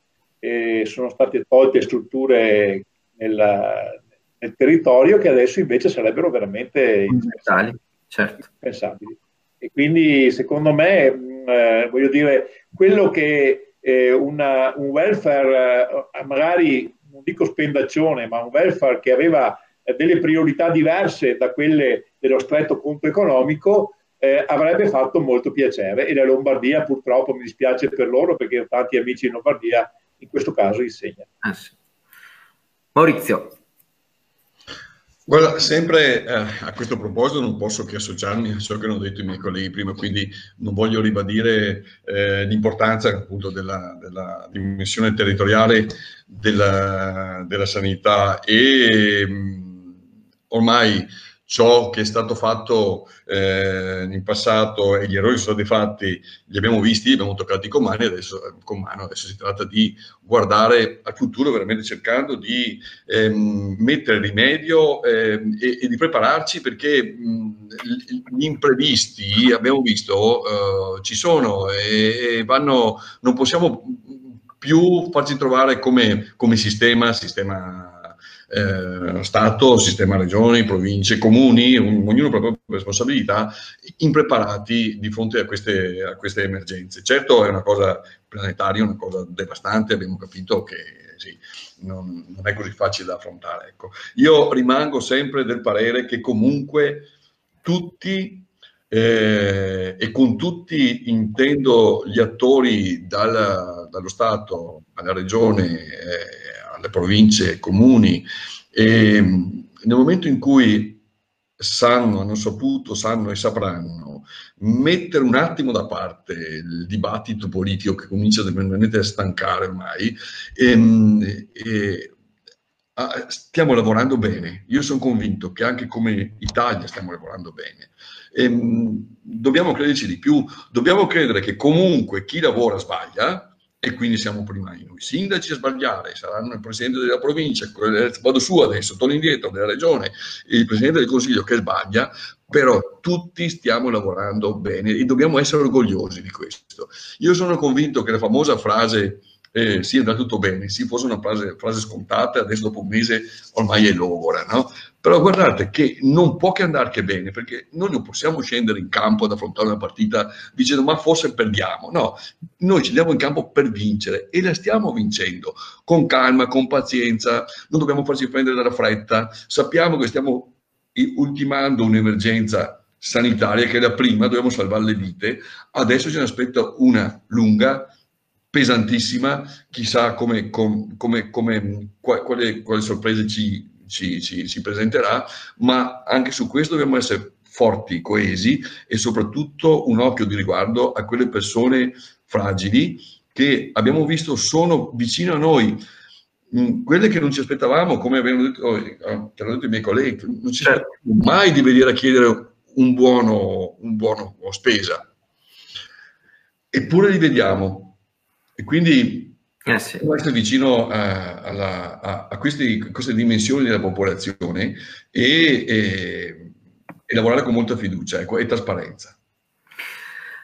Speaker 8: sono state tolte strutture nella, nel territorio che adesso invece sarebbero veramente
Speaker 1: indispensabili. Certo.
Speaker 8: indispensabili. E quindi secondo me, mh, eh, voglio dire, quello che eh, una, un welfare, eh, magari non dico spendaccione, ma un welfare che aveva eh, delle priorità diverse da quelle dello stretto conto economico, eh, avrebbe fatto molto piacere e la Lombardia purtroppo mi dispiace per loro perché ho tanti amici in Lombardia in questo caso insegna. Ah, sì.
Speaker 1: Maurizio.
Speaker 9: Guarda, sempre eh, a questo proposito non posso che associarmi a ciò che hanno detto i miei colleghi prima, quindi non voglio ribadire eh, l'importanza appunto della, della dimensione territoriale della, della sanità e mh, mm, ormai ciò che è stato fatto eh, in passato e gli errori sono stati fatti, li abbiamo visti, li abbiamo toccati con mano, adesso, con mano, adesso si tratta di guardare al futuro veramente cercando di ehm, mettere rimedio ehm, e, e, di prepararci perché mh, gli imprevisti, abbiamo visto, eh, ci sono e, e vanno, non possiamo più farci trovare come, come sistema, sistema eh, Stato, sistema regioni, province, comuni, un, ognuno per la propria responsabilità, impreparati di fronte a queste, a queste emergenze. Certo è una cosa planetaria, una cosa devastante, abbiamo capito che sì, non, non, è così facile da affrontare. Ecco. Io rimango sempre del parere che comunque tutti, eh, e con tutti intendo gli attori dal, dallo Stato alla Regione, eh, alle province, ai comuni, e nel momento in cui sanno, hanno saputo, sanno e sapranno mettere un attimo da parte il dibattito politico che comincia a stancare ormai, e, ehm, e, a, stiamo lavorando bene. Io sono convinto che anche come Italia stiamo lavorando bene. E, ehm, dobbiamo crederci di più, dobbiamo credere che comunque chi lavora sbaglia, e quindi siamo prima noi sindaci a sbagliare, saranno il presidente della provincia, vado su adesso, torno indietro, della regione, il presidente del consiglio che sbaglia, però tutti stiamo lavorando bene e dobbiamo essere orgogliosi di questo. Io sono convinto che la famosa frase eh, sì, andrà tutto bene, sì, fosse una frase, frase, scontata, adesso dopo un mese ormai è logora, no? Però guardate che non può che andare che bene, perché noi non possiamo scendere in campo ad affrontare una partita dicendo ma forse perdiamo, no, noi ci andiamo in campo per vincere e la stiamo vincendo, con calma, con pazienza, non dobbiamo farci prendere dalla fretta, sappiamo che stiamo ultimando un'emergenza sanitaria che è la prima, dobbiamo salvare le vite, adesso ce ne aspetta una lunga, pesantissima, chissà come, come, come, come quale, quale, sorprese ci, ci, ci, ci presenterà, ma anche su questo dobbiamo essere forti, coesi e soprattutto un occhio di riguardo a quelle persone fragili che abbiamo visto sono vicino a noi. Mm, quelle che non ci aspettavamo, come avevano detto, oh, hanno detto i miei colleghi, non ci certo. aspettavamo mai di venire a chiedere un buono, un buono spesa. Eppure li vediamo, e quindi eh sì. essere vicino a, alla, a, a questi, queste dimensioni della popolazione e, e, e lavorare con molta fiducia ecco, e trasparenza.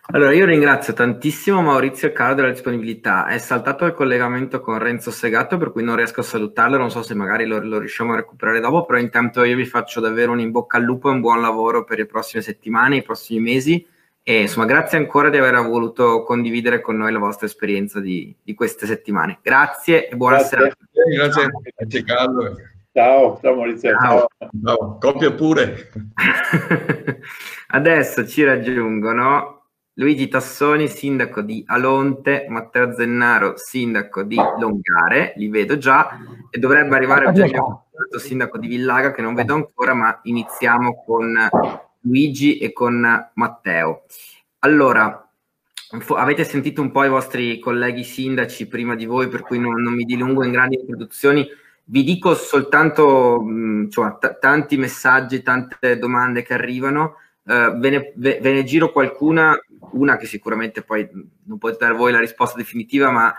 Speaker 1: Allora, io ringrazio tantissimo Maurizio e Carlo della disponibilità. È saltato il collegamento con Renzo Segato, per cui non riesco a salutarlo. Non so se magari lo, lo, riusciamo a recuperare dopo, però intanto io vi faccio davvero un in bocca al lupo e un buon lavoro per le prossime settimane, i prossimi mesi. E insomma, grazie ancora di aver voluto condividere con noi la vostra esperienza di, di queste settimane. Grazie e buonasera.
Speaker 9: Grazie, grazie, grazie Carlo.
Speaker 8: Ciao, ciao Maurizio. Ciao.
Speaker 9: ciao. Coppia pure.
Speaker 1: Adesso ci raggiungono Luigi Tassoni, sindaco di Alonte, Matteo Zennaro, sindaco di Longare, li vedo già, e dovrebbe arrivare Eugenio sindaco di Villaga, che non vedo ancora, ma iniziamo con Luigi e con Matteo. Allora, avete sentito un po' i vostri colleghi sindaci prima di voi, per cui non, non mi dilungo in grandi introduzioni. Vi dico soltanto cioè, t- tanti messaggi, tante domande che arrivano. Uh, ve, ne, ve, ve, ne, giro qualcuna, una che sicuramente poi non potete dare voi la risposta definitiva, ma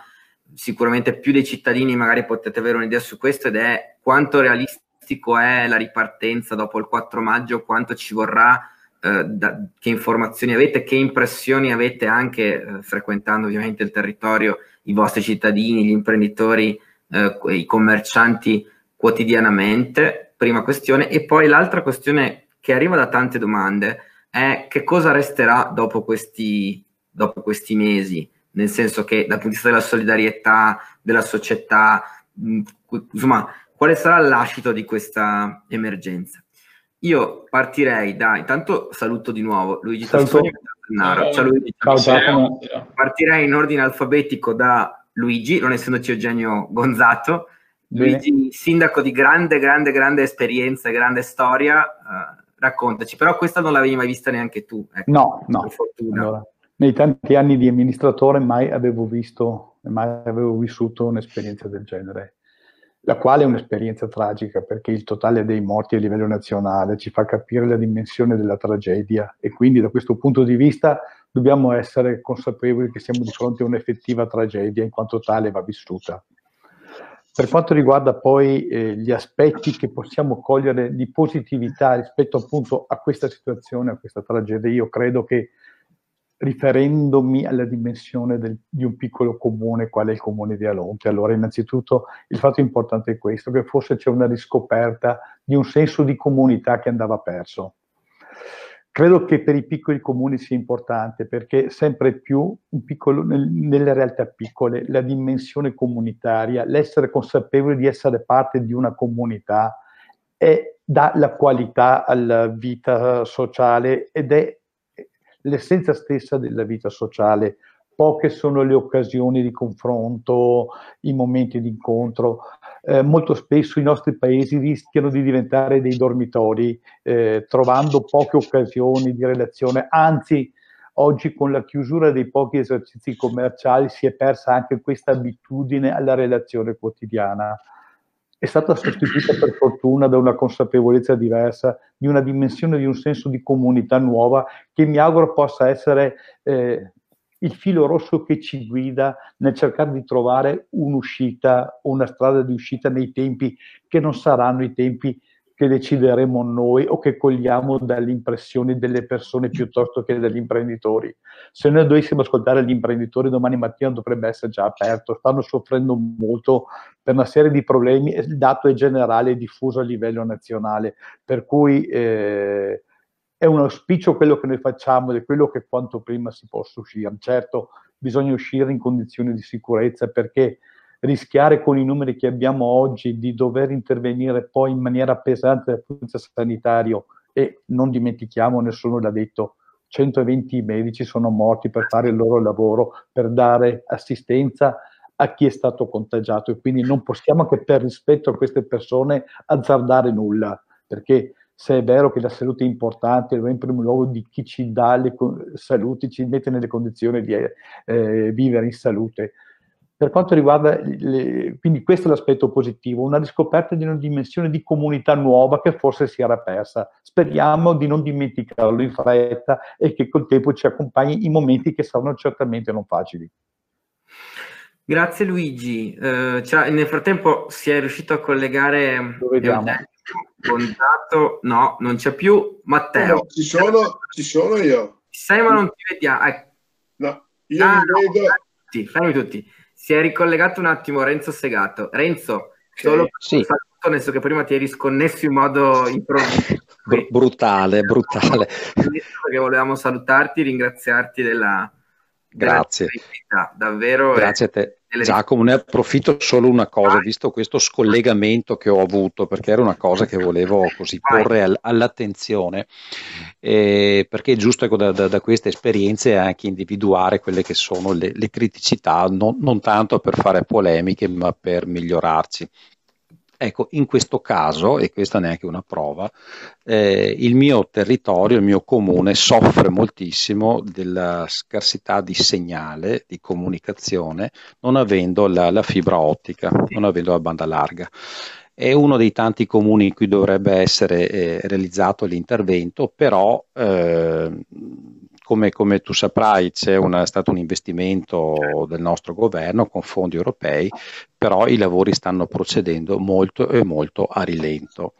Speaker 1: sicuramente più dei cittadini magari potete avere un'idea su questo ed è quanto realistico realistico è la ripartenza dopo il 4 maggio, quanto ci vorrà, eh, da, che informazioni avete, che impressioni avete anche eh, frequentando ovviamente il territorio, i vostri cittadini, gli imprenditori, eh, i commercianti quotidianamente. prima questione. E poi l'altra questione che arriva da tante domande è che cosa resterà dopo questi, dopo questi mesi, nel senso che dal punto di vista della solidarietà, della società, mh, insomma, quale sarà lascito di questa emergenza? Io partirei da, intanto saluto di nuovo Luigi Tassoni Ciao, ciao Luigi. Ciao, ciao. Partirei in ordine alfabetico da Luigi, non essendoci Eugenio Gonzato. Bene. Luigi, sindaco di grande, grande, grande esperienza e grande storia, uh, raccontaci, però questa non l'avevi mai vista neanche tu.
Speaker 11: Ecco, no, no. Allora, nei tanti anni di amministratore mai avevo visto, mai avevo vissuto un'esperienza del genere la quale è un'esperienza tragica perché il totale dei morti a livello nazionale ci fa capire la dimensione della tragedia e quindi da questo punto di vista dobbiamo essere consapevoli che siamo di fronte a un'effettiva tragedia in quanto tale va vissuta. Per quanto riguarda poi eh, gli aspetti che possiamo cogliere di positività rispetto appunto a questa situazione, a questa tragedia, io credo che riferendomi alla dimensione del, di un piccolo comune, quale è il comune di Alonte. Allora, innanzitutto, il fatto importante è questo, che forse c'è una riscoperta di un senso di comunità che andava perso. Credo che per i piccoli comuni sia importante perché sempre più piccolo, nel, nelle realtà piccole la dimensione comunitaria, l'essere consapevoli di essere parte di una comunità è, dà la qualità alla vita sociale ed è l'essenza stessa della vita sociale. Poche sono le occasioni di confronto, i momenti di incontro. Eh, molto spesso i nostri paesi rischiano di diventare dei dormitori, eh, trovando poche occasioni di relazione, anzi oggi con la chiusura dei pochi esercizi commerciali si è persa anche questa abitudine alla relazione quotidiana è stata sostituita per fortuna da una consapevolezza diversa, di una dimensione, di un senso di comunità nuova che mi auguro possa essere eh, il filo rosso che ci guida nel cercare di trovare un'uscita, una strada di uscita nei tempi che non saranno i tempi che decideremo noi o che cogliamo dalle impressioni delle persone piuttosto che dagli imprenditori. Se noi dovessimo ascoltare gli imprenditori domani mattina dovrebbe essere già aperto, stanno soffrendo molto per una serie di problemi, il dato è generale e diffuso a livello nazionale, per cui eh, è un auspicio quello che noi facciamo ed è quello che quanto prima si possa uscire. Certo, bisogna uscire in condizioni di sicurezza perché rischiare con i numeri che abbiamo oggi di dover intervenire poi in maniera pesante dal punto di vista sanitario. E non dimentichiamo, nessuno l'ha detto, 120 medici sono morti per fare il loro lavoro, per dare assistenza a chi è stato contagiato. E quindi non possiamo che per rispetto a queste persone azzardare nulla, perché se è vero che la salute è importante, lo è in primo luogo di chi ci dà le salute, ci mette nelle condizioni di eh, vivere in salute, per quanto riguarda, le, quindi questo è l'aspetto positivo, una riscoperta di una dimensione di comunità nuova che forse si era persa. Speriamo di non dimenticarlo in fretta e che col tempo ci accompagni in momenti che saranno certamente non facili.
Speaker 1: Grazie Luigi. Eh, cioè, nel frattempo si è riuscito a collegare
Speaker 11: Lo vediamo.
Speaker 1: Contatto, no, non c'è più. Matteo.
Speaker 12: ci sono, ci sono io.
Speaker 1: Sei ma non ti vediamo. Eh.
Speaker 12: No, io ah, mi vedo.
Speaker 1: No, tutti, fermi tutti. Si è ricollegato un attimo Renzo Segato. Renzo, solo sì. saluto, nel senso che prima ti eri sconnesso in modo improvvisato.
Speaker 10: Br- brutale, brutale.
Speaker 1: Perché volevamo salutarti, ringraziarti della,
Speaker 10: Grazie.
Speaker 1: Della davvero.
Speaker 10: Grazie a te. Giacomo, ne approfitto solo una cosa, visto questo scollegamento che ho avuto, perché era una cosa che volevo così porre all- all'attenzione, eh, perché è giusto ecco, da, da, da, queste esperienze anche individuare quelle che sono le, le criticità, non, non tanto per fare polemiche, ma per migliorarci. Ecco, in questo caso, e questa neanche una prova, eh, il mio territorio, il mio comune soffre moltissimo della scarsità di segnale, di comunicazione, non avendo la, la fibra ottica, non avendo la banda larga. È uno dei tanti comuni in cui dovrebbe essere eh, realizzato l'intervento, però eh, come, come, tu saprai c'è una, stato un investimento del nostro governo con fondi europei, però i lavori stanno procedendo molto e molto a rilento.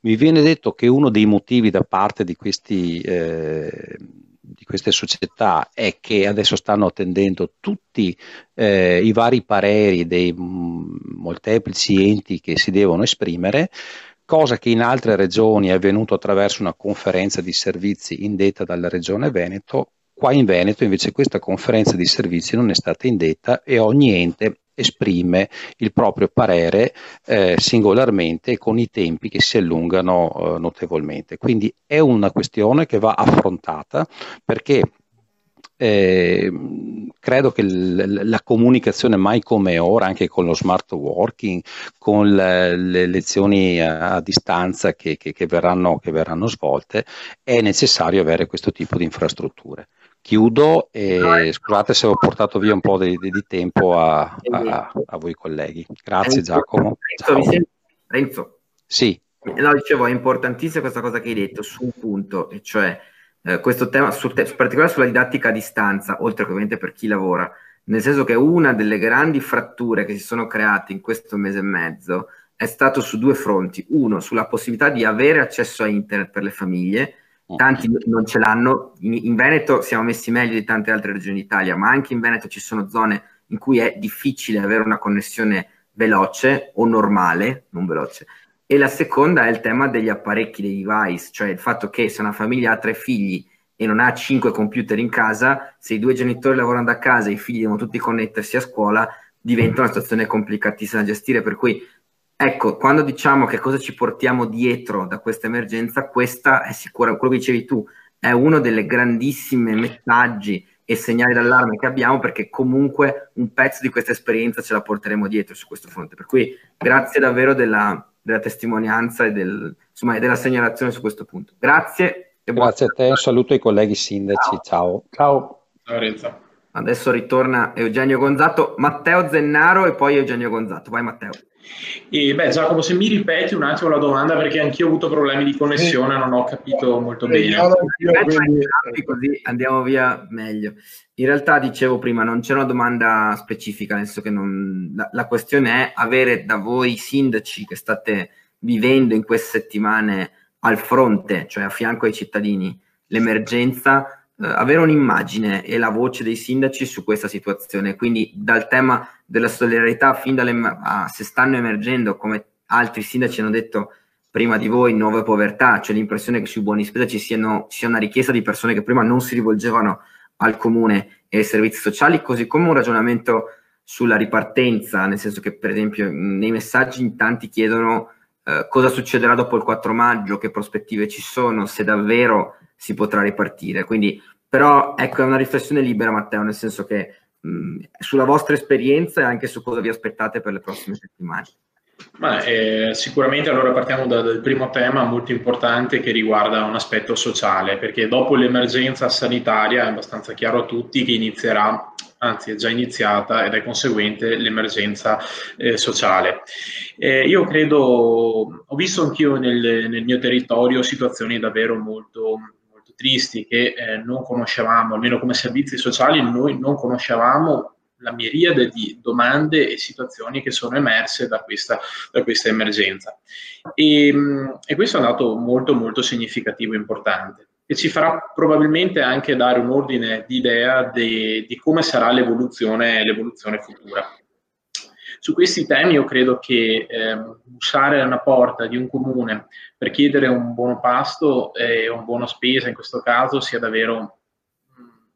Speaker 10: Mi viene detto che uno dei motivi da parte di, questi, eh, di queste società è che adesso stanno attendendo tutti eh, i vari pareri dei molteplici enti che si devono esprimere cosa che in altre regioni è avvenuto attraverso una conferenza di servizi indetta dalla Regione Veneto. Qua in Veneto invece questa conferenza di servizi non è stata indetta e ogni ente esprime il proprio parere eh, singolarmente con i tempi che si allungano eh, notevolmente. Quindi è una questione che va affrontata perché eh, credo che l- la comunicazione mai come ora, anche con lo smart working, con le, le lezioni a, a distanza che, che, che, verranno, che, verranno, svolte, è necessario avere questo tipo di infrastrutture. Chiudo e scusate se ho portato via un po' di, di, tempo a, a, a, voi colleghi. Grazie Giacomo.
Speaker 1: Renzo, Renzo.
Speaker 10: Sì.
Speaker 1: No, dicevo, è importantissima questa cosa che hai detto su un punto, e cioè eh, questo tema, sul te- in particolare sulla didattica a distanza, oltre che ovviamente per chi lavora, nel senso che una delle grandi fratture che si sono create in questo mese e mezzo è stato su due fronti. Uno, sulla possibilità di avere accesso a internet per le famiglie, tanti non ce l'hanno. In, in, Veneto siamo messi meglio di tante altre regioni d'Italia, ma anche in Veneto ci sono zone in cui è difficile avere una connessione veloce o normale, non veloce, e la seconda è il tema degli apparecchi, dei device, cioè il fatto che se una famiglia ha tre figli e non ha cinque computer in casa, se i due genitori lavorano da casa e i figli devono tutti connettersi a scuola, diventa una situazione complicatissima da gestire. Per cui, ecco, quando diciamo che cosa ci portiamo dietro da questa emergenza, questa è sicura, quello che dicevi tu, è uno delle grandissime messaggi e segnali d'allarme che abbiamo perché comunque un pezzo di questa esperienza ce la porteremo dietro su questo fronte. Per cui grazie davvero della, della testimonianza e del, insomma, della segnalazione su questo punto. Grazie.
Speaker 10: Grazie a te, un saluto ai colleghi sindaci, ciao.
Speaker 11: Ciao.
Speaker 8: Ciao Renzo.
Speaker 1: Adesso ritorna Eugenio Gonzato, Matteo Zennaro e poi Eugenio Gonzato. Vai Matteo.
Speaker 13: E beh, Giacomo, se mi ripeti un attimo la domanda perché anch'io ho avuto problemi di connessione, non ho capito molto bene.
Speaker 1: Così andiamo via meglio. In realtà dicevo prima, non c'è una domanda specifica, nel senso che non, la, la, questione è avere da voi sindaci che state vivendo in queste settimane al fronte, cioè a fianco ai cittadini, l'emergenza, eh, avere un'immagine e la voce dei sindaci su questa situazione. Quindi dal tema della solidarietà fin dalle, a, se stanno emergendo, come altri sindaci hanno detto prima di voi, nuove povertà, cioè l'impressione che sui buoni spesa ci, siano, ci sia una richiesta di persone che prima non si rivolgevano al comune e ai servizi sociali, così come un ragionamento sulla ripartenza, nel senso che per esempio nei messaggi in tanti chiedono eh, cosa succederà dopo il 4 maggio, che prospettive ci sono, se davvero si potrà ripartire. Quindi, però, ecco, è una riflessione libera, Matteo, nel senso che mh, sulla vostra esperienza e anche su cosa vi aspettate per le prossime settimane.
Speaker 13: Ma, eh, sicuramente allora partiamo da, dal primo tema molto importante che riguarda un aspetto sociale, perché dopo l'emergenza sanitaria è abbastanza chiaro a tutti che inizierà, anzi è già iniziata ed è conseguente l'emergenza eh, sociale. Eh, io credo, ho visto anch'io nel, nel mio territorio situazioni davvero molto tristi che eh, non conoscevamo, almeno come servizi sociali, noi non conoscevamo la miriade di domande e situazioni che sono emerse da questa, da questa emergenza. E, e, questo è un dato molto, molto significativo e importante e ci farà probabilmente anche dare un ordine di idea di, di come sarà l'evoluzione, l'evoluzione futura. Su questi temi io credo che eh, bussare alla porta di un comune per chiedere un buono pasto e un buono spesa in questo caso sia davvero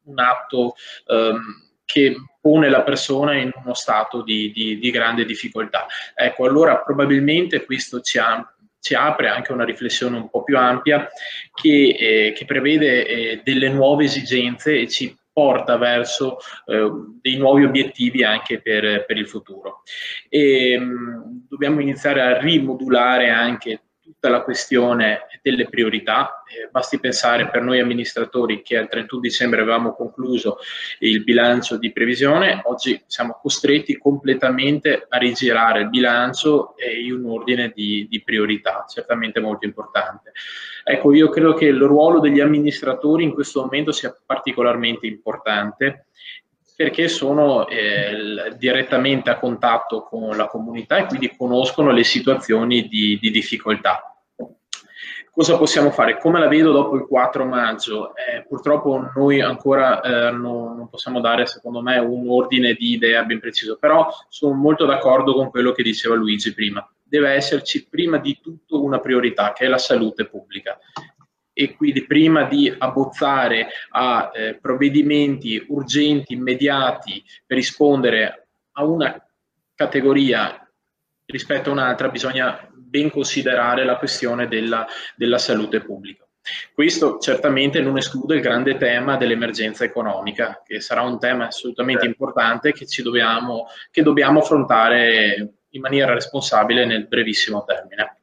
Speaker 13: un atto ehm, che pone la persona in uno stato di, di, di grande difficoltà. Ecco, allora probabilmente questo ci, ha, ci, apre anche una riflessione un po' più ampia che, eh, che prevede eh, delle nuove esigenze e ci porta verso eh, dei nuovi obiettivi anche per, per il futuro. E, mh, mm, dobbiamo iniziare a rimodulare anche tutta la questione delle priorità. Eh, basti pensare per noi amministratori che al 31 dicembre avevamo concluso il bilancio di previsione, oggi siamo costretti completamente a rigirare il bilancio in un ordine di, di priorità, certamente molto importante. Ecco, io credo che il ruolo degli amministratori in questo momento sia particolarmente importante perché sono eh, direttamente a contatto con la comunità e quindi conoscono le situazioni di, di difficoltà. cosa possiamo fare? Come la vedo dopo il 4 maggio? Eh, purtroppo noi ancora eh, non, non, possiamo dare, secondo me, un ordine di idea ben preciso, però sono molto d'accordo con quello che diceva Luigi prima. Deve esserci prima di tutto una priorità, che è la salute pubblica. E quindi prima di abbozzare a eh, provvedimenti urgenti, immediati, per rispondere a una categoria rispetto a un'altra, bisogna ben considerare la questione della, della salute pubblica. Questo certamente non esclude il grande tema dell'emergenza economica, che sarà un tema assolutamente certo. importante che, ci dobbiamo, che dobbiamo affrontare in maniera responsabile nel brevissimo termine.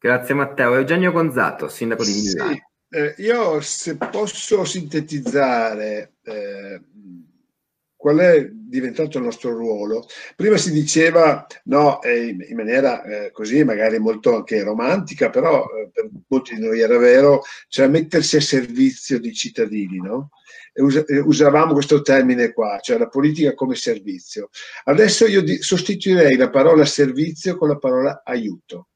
Speaker 1: Grazie Matteo. Eugenio Gonzato, sindaco di Milano. Sì,
Speaker 12: eh, io se posso sintetizzare eh, qual è diventato il nostro ruolo. Prima si diceva, no, eh, in maniera eh, così magari molto anche romantica, però eh, per molti di noi era vero, cioè mettersi a servizio dei cittadini, no? Us- usavamo questo termine qua, cioè la politica come servizio. Adesso io sostituirei la parola servizio con la parola aiuto,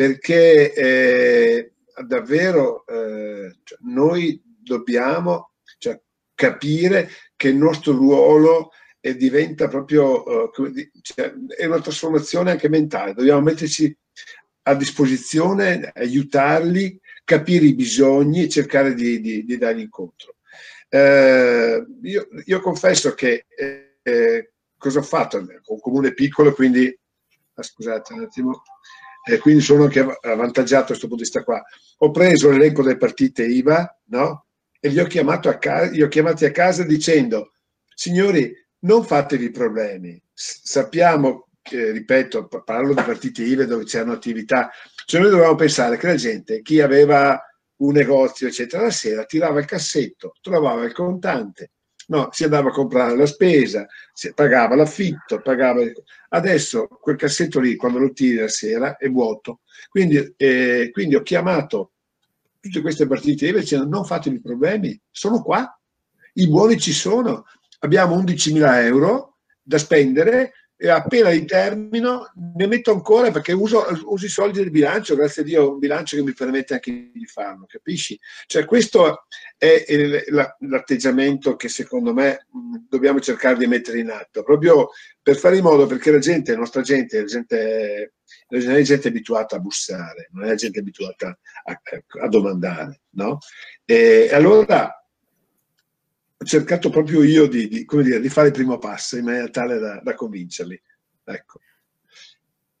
Speaker 12: perché eh, davvero eh, cioè, noi dobbiamo cioè, capire che il nostro ruolo e diventa proprio, uh, cioè, è una trasformazione anche mentale, dobbiamo metterci a disposizione, aiutarli, capire i bisogni e cercare di, di, di dargli incontro. Eh, io, io, confesso che eh, eh cosa ho fatto? Un comune piccolo, quindi ah, scusate un attimo, eh, quindi sono anche avvantaggiato da questo punto di vista qua. Ho preso l'elenco delle partite IVA, no? E li ho, a li ho chiamati a casa dicendo, signori, non fatevi problemi. sappiamo che, ripeto, parlo di partite IVE dove c'erano attività, cioè noi dovevamo pensare che la gente, chi aveva un negozio, eccetera, la sera tirava il cassetto, trovava il contante, no, si andava a comprare la spesa, si pagava l'affitto, pagava... Adesso quel cassetto lì, quando lo tiri la sera, è vuoto. Quindi, eh, quindi ho chiamato tutte queste partite IVE dicendo non fatevi problemi, sono qua, i buoni ci sono, abbiamo 11.000 euro da spendere e appena li termino ne metto ancora perché uso, uso, i soldi del bilancio, grazie a Dio un bilancio che mi permette anche di farlo, capisci? Cioè questo è l'atteggiamento che secondo me dobbiamo cercare di mettere in atto, proprio per fare in modo perché la gente, la nostra gente, la gente, non è gente abituata a bussare, non è gente abituata a, a domandare, no? E allora cercato proprio io di, di, dire, di, fare il primo passo in maniera tale da, da convincerli. Ecco.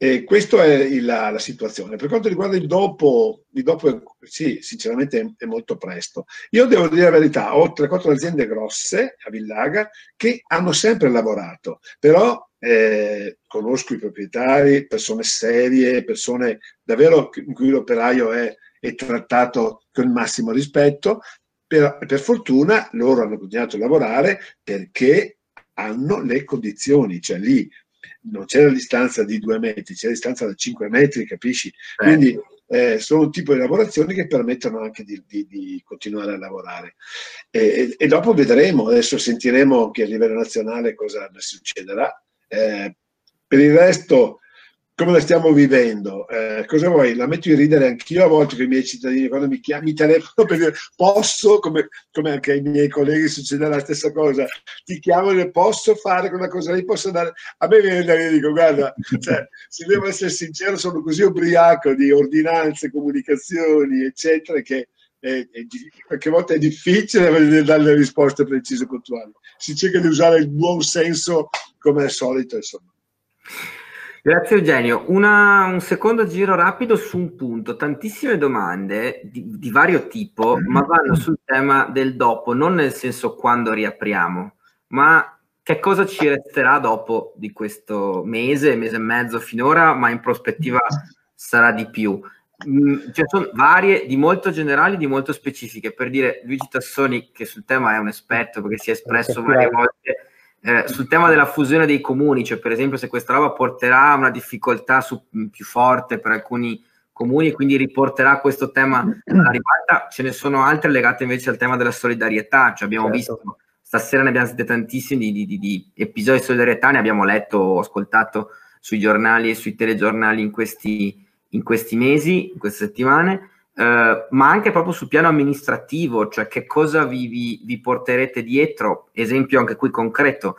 Speaker 12: E questa è il, la, la, situazione. Per quanto riguarda il dopo, il dopo sì, sinceramente è, è, molto presto. Io devo dire la verità, ho 3-4 aziende grosse a Villaga che hanno sempre lavorato, però eh, conosco i proprietari, persone serie, persone davvero in cui l'operaio è, è trattato con il massimo rispetto, per, per fortuna loro hanno continuato a lavorare perché hanno le condizioni, cioè lì non c'è la distanza di due metri, c'è la distanza da cinque metri, capisci? Quindi eh, sono un tipo di lavorazioni che permettono anche di, di, di continuare a lavorare. E, e, dopo vedremo, adesso sentiremo che a livello nazionale cosa succederà. Eh, per il resto come la stiamo vivendo. Eh, cosa vuoi? La metto in ridere anch'io a volte con i miei cittadini quando mi chiami, mi telefono per dire posso, come, come, anche ai miei colleghi succede la stessa cosa, ti chiamano posso fare quella cosa lì, posso dare... A me viene da dire, dico guarda, cioè, se devo essere sincero, sono così ubriaco di ordinanze, comunicazioni, eccetera, che è, è, qualche volta è difficile dare le risposte precise e puntuali. Si cerca di usare il buon senso come al solito, insomma.
Speaker 1: Grazie Eugenio. Una, un secondo giro rapido su un punto. Tantissime domande di, di, vario tipo, ma vanno sul tema del dopo, non nel senso quando riapriamo, ma che cosa ci resterà dopo di questo mese, mese e mezzo finora, ma in prospettiva sarà di più. Mm, cioè sono varie, di molto generali, di molto specifiche. Per dire, Luigi Tassoni, che sul tema è un esperto perché si è espresso varie volte eh, sul tema della fusione dei comuni, cioè per esempio se questa roba porterà una difficoltà su, mm, più forte per alcuni comuni e quindi riporterà questo tema alla ribalta, ce ne sono altre legate invece al tema della solidarietà, cioè abbiamo certo. visto, stasera ne abbiamo sentite tantissimi di, di, di, episodi di solidarietà, ne abbiamo letto o ascoltato sui giornali e sui telegiornali in questi, in questi mesi, in queste settimane, eh, ma anche proprio sul piano amministrativo, cioè che cosa vi, vi, vi porterete dietro, esempio anche qui concreto,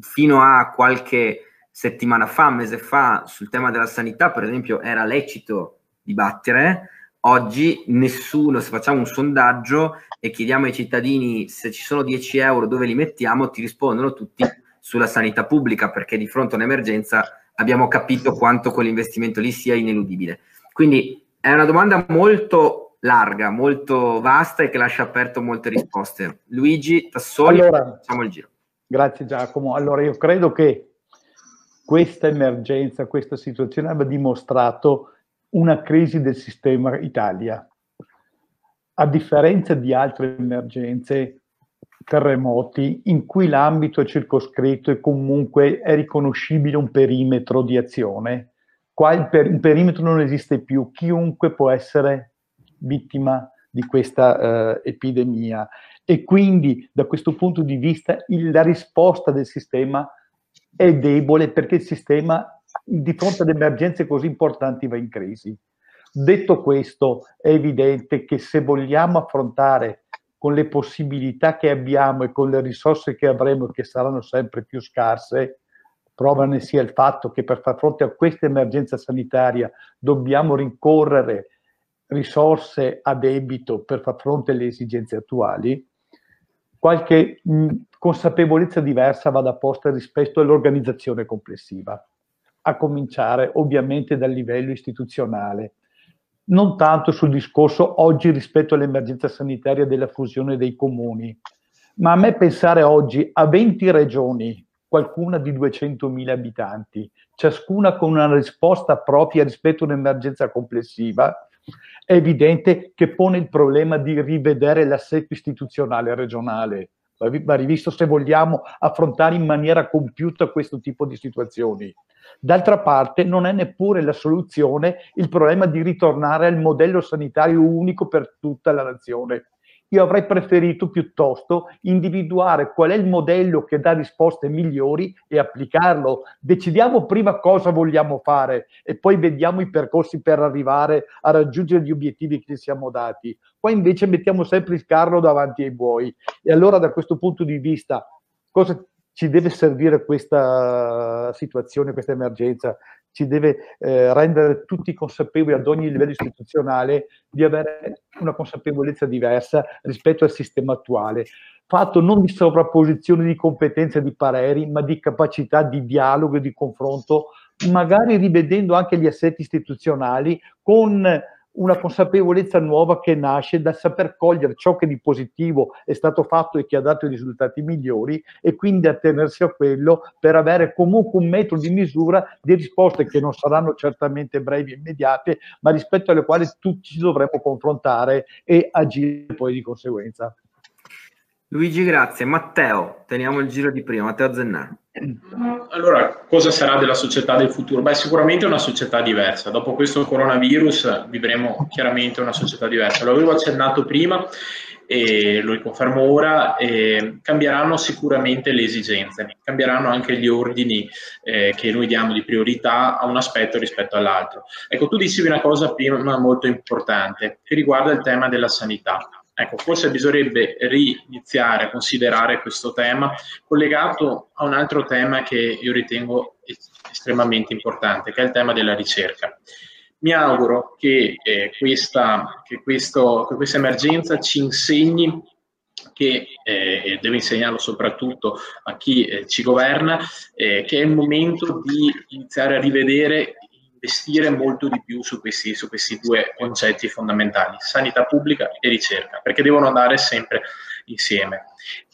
Speaker 1: fino a qualche settimana fa, mese fa, sul tema della sanità, per esempio, era lecito dibattere, oggi nessuno, se facciamo un sondaggio e chiediamo ai cittadini se ci sono 10 euro dove li mettiamo, ti rispondono tutti sulla sanità pubblica, perché di fronte a un'emergenza abbiamo capito quanto quell'investimento lì sia ineludibile. Quindi è una domanda molto larga, molto vasta e che lascia aperto molte risposte. Luigi Tassoli, allora, facciamo il giro.
Speaker 11: Grazie Giacomo. Allora io credo che questa emergenza, questa situazione abbia dimostrato una crisi del sistema Italia. A differenza di altre emergenze, terremoti, in cui l'ambito è circoscritto e comunque è riconoscibile un perimetro di azione, qua il per- un perimetro non esiste più, chiunque può essere vittima di questa uh, epidemia e quindi da questo punto di vista il, la risposta del sistema è debole perché il sistema di fronte ad emergenze così importanti va in crisi. Detto questo, è evidente che se vogliamo affrontare con le possibilità che abbiamo e con le risorse che avremo, che saranno sempre più scarse, prova ne sia il fatto che per far fronte a questa emergenza sanitaria dobbiamo rincorrere risorse a debito per far fronte alle esigenze attuali, qualche mh, consapevolezza diversa vada posta rispetto all'organizzazione complessiva, a cominciare ovviamente dal livello istituzionale, non tanto sul discorso oggi rispetto all'emergenza sanitaria della fusione dei comuni, ma a me pensare oggi a 20 regioni, qualcuna di 200.000 abitanti, ciascuna con una risposta propria rispetto a un'emergenza complessiva, è evidente che pone il problema di rivedere l'assetto istituzionale regionale, va rivisto se vogliamo affrontare in maniera compiuta questo tipo di situazioni. D'altra parte non è neppure la soluzione il problema di ritornare al modello sanitario unico per tutta la nazione. Io avrei preferito piuttosto individuare qual è il modello che dà risposte migliori e applicarlo. Decidiamo prima cosa vogliamo fare e poi vediamo i percorsi per arrivare a raggiungere gli obiettivi che ci siamo dati. Qua invece mettiamo sempre il carro davanti ai buoi. E allora da questo punto di vista cosa ci deve servire questa situazione, questa emergenza? Ci deve eh, rendere tutti consapevoli ad ogni livello istituzionale di avere una consapevolezza diversa rispetto al sistema attuale, fatto non di sovrapposizione di competenze e di pareri, ma di capacità di dialogo e di confronto, magari rivedendo anche gli assetti istituzionali con una consapevolezza nuova che nasce dal saper cogliere ciò che di positivo è stato fatto e che ha dato i risultati migliori e quindi attenersi a quello per avere comunque un metro di misura di risposte che non saranno certamente brevi e immediate, ma rispetto alle quali tutti ci dovremo confrontare e agire poi di conseguenza.
Speaker 1: Luigi, grazie. Matteo, teniamo il giro di prima. Matteo Zennaro.
Speaker 13: Allora, cosa sarà della società del futuro? Beh, sicuramente una società diversa. Dopo questo coronavirus vivremo chiaramente una società diversa. Lo avevo accennato prima e lo riconfermo ora, eh, cambieranno sicuramente le esigenze, cambieranno anche gli ordini eh, che noi diamo di priorità a un aspetto rispetto all'altro. Ecco, tu dicevi una cosa prima molto importante che riguarda il tema della sanità. Ecco, forse bisognerebbe riniziare a considerare questo tema collegato a un altro tema che io ritengo estremamente importante, che è il tema della ricerca. Mi auguro che, eh, questa, che, questo, che questa emergenza ci insegni che eh, deve insegnarlo soprattutto a chi eh, ci governa, eh, che è il momento di iniziare a rivedere investire molto di più su questi, su questi due concetti fondamentali, sanità pubblica e ricerca, perché devono andare sempre insieme.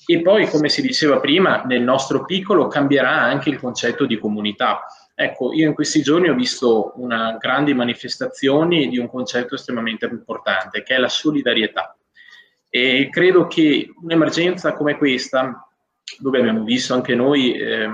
Speaker 13: E poi, come si diceva prima, nel nostro piccolo cambierà anche il concetto di comunità. Ecco, io in questi giorni ho visto una grandi manifestazioni di un concetto estremamente importante, che è la solidarietà. E credo che un'emergenza come questa, dove abbiamo visto anche noi eh,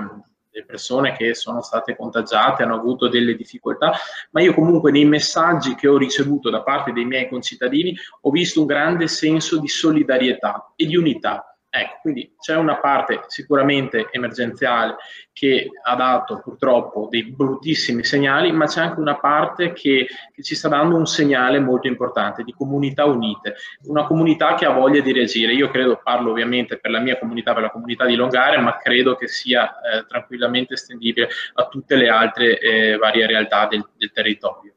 Speaker 13: le persone che sono state contagiate hanno avuto delle difficoltà, ma io comunque nei messaggi che ho ricevuto da parte dei miei concittadini ho visto un grande senso di solidarietà e di unità Ecco, quindi c'è una parte sicuramente emergenziale che ha dato purtroppo dei bruttissimi segnali, ma c'è anche una parte che, che, ci sta dando un segnale molto importante di comunità unite, una comunità che ha voglia di reagire. Io credo, parlo ovviamente per la mia comunità, per la comunità di Longare, ma credo che sia eh, tranquillamente estendibile a tutte le altre eh, varie realtà del, del territorio.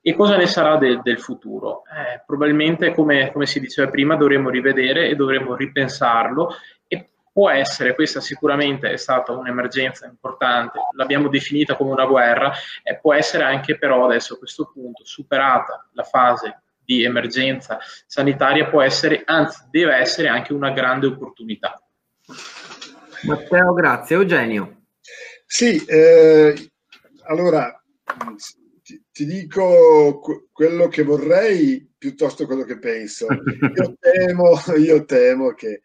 Speaker 13: E cosa ne sarà del, del futuro? Eh, probabilmente, come, come, si diceva prima, dovremo rivedere e dovremo ripensarlo e può essere, questa sicuramente è stata un'emergenza importante, l'abbiamo definita come una guerra, e può essere anche però adesso a questo punto, superata la fase di emergenza sanitaria, può essere, anzi deve essere anche una grande opportunità.
Speaker 1: Matteo, grazie. Eugenio.
Speaker 12: Sì, eh, allora ti, dico quello che vorrei piuttosto quello che penso. Io temo, io temo che,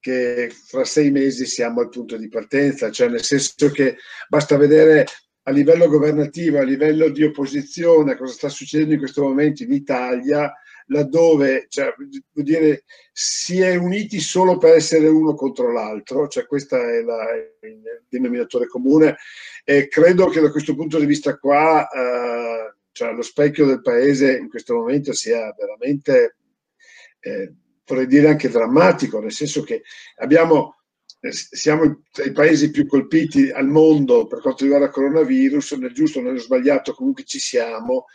Speaker 12: che fra sei mesi siamo al punto di partenza, cioè nel senso che basta vedere a livello governativo, a livello di opposizione, cosa sta succedendo in questo momento in Italia, laddove cioè, vuol dire, si è uniti solo per essere uno contro l'altro, cioè questo è la, il denominatore comune e credo che da questo punto di vista qua eh, cioè, lo specchio del paese in questo momento sia veramente, eh, vorrei dire anche drammatico, nel senso che abbiamo eh, siamo tra i paesi più colpiti al mondo per quanto riguarda il coronavirus, nel giusto o nello sbagliato comunque ci siamo,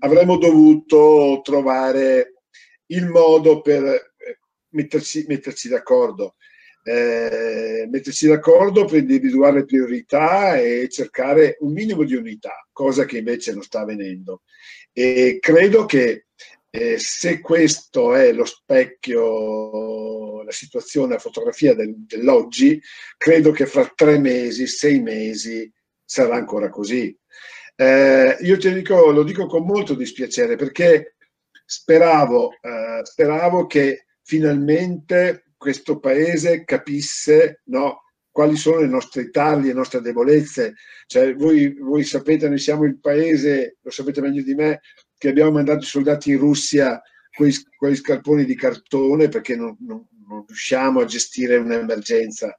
Speaker 12: avremmo dovuto trovare il modo per eh, metterci, metterci d'accordo. Eh, metterci d'accordo per individuare priorità e cercare un minimo di unità, cosa che invece non sta avvenendo. E credo che eh, se questo è lo specchio, la situazione, la fotografia del, dell'oggi, credo che fra tre mesi, sei mesi sarà ancora così. Eh, io ti dico, lo dico con molto dispiacere perché speravo, eh, speravo che finalmente questo paese capisse no, quali sono le nostre taglie, le nostre debolezze. Cioè, voi, voi sapete, noi siamo il paese, lo sapete meglio di me, che abbiamo mandato i soldati in Russia con quei scarponi di cartone perché non, non, non riusciamo a gestire un'emergenza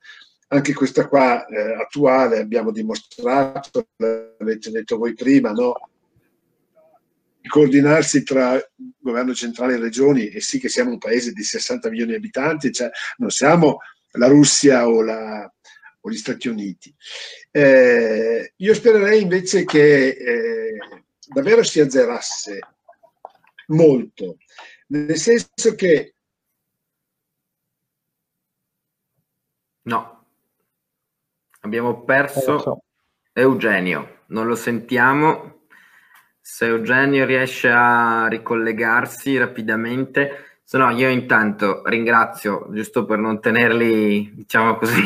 Speaker 12: anche questa qua eh, attuale abbiamo dimostrato, l'avete detto voi prima, no? Coordinarsi tra governo centrale e regioni e sì che siamo un paese di 60 milioni di abitanti, cioè non siamo la Russia o, la, o gli Stati Uniti. Eh, io spererei invece che eh, davvero si azzerasse molto, nel senso che...
Speaker 1: No, Abbiamo perso Eugenio, non lo sentiamo. Se Eugenio riesce a ricollegarsi rapidamente, se no io intanto ringrazio, giusto per non tenerli, diciamo così,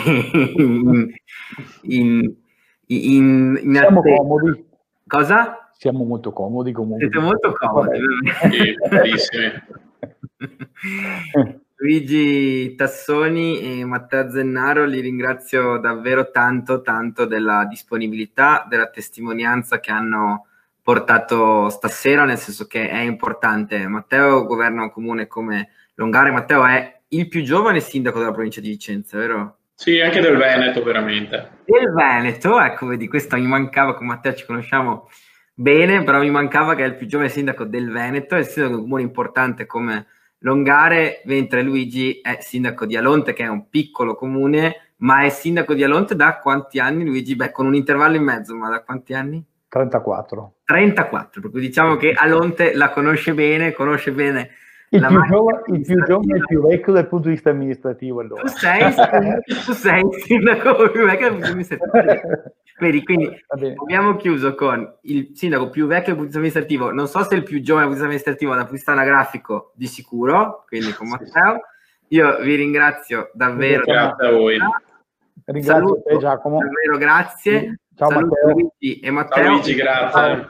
Speaker 1: in, in, in, in
Speaker 11: Siamo comodi.
Speaker 1: Cosa?
Speaker 11: Siamo molto comodi comunque.
Speaker 1: Siete molto comodi. Sì, Luigi Tassoni e Matteo Zennaro li ringrazio davvero tanto, tanto della disponibilità, della testimonianza che hanno portato stasera, nel senso che è importante. Matteo governa un comune come Longare, Matteo è il più giovane sindaco della provincia di Vicenza, vero?
Speaker 13: Sì, anche del Veneto, veramente.
Speaker 1: Del Veneto, ecco, vedi, questo mi mancava, con Matteo ci conosciamo bene, però mi mancava che è il più giovane sindaco del Veneto, è il sindaco di un comune importante come Longare, mentre Luigi è sindaco di Alonte, che è un piccolo comune, ma è sindaco di Alonte da quanti anni Luigi? Beh, con un intervallo in mezzo, ma da quanti anni?
Speaker 11: 34.
Speaker 1: 34, per cui diciamo che Alonte la conosce bene, conosce bene
Speaker 11: il più, giovane, il più giovane e il più vecchio dal punto di vista amministrativo. Allora.
Speaker 1: Tu, sei, tu sei il sindaco più vecchio dal punto di vista amministrativo. Vedi, quindi abbiamo chiuso con il sindaco più vecchio dal punto di vista amministrativo. Non so se il più giovane dal punto di vista amministrativo dal punto di vista anagrafico, di sicuro, quindi con Matteo. Io vi ringrazio davvero.
Speaker 13: Grazie a voi.
Speaker 11: Ringrazio Saluto, te, Giacomo.
Speaker 1: Davvero grazie. Ciao Saluto Matteo. Luigi e Matteo.
Speaker 13: Ciao Luigi, grazie.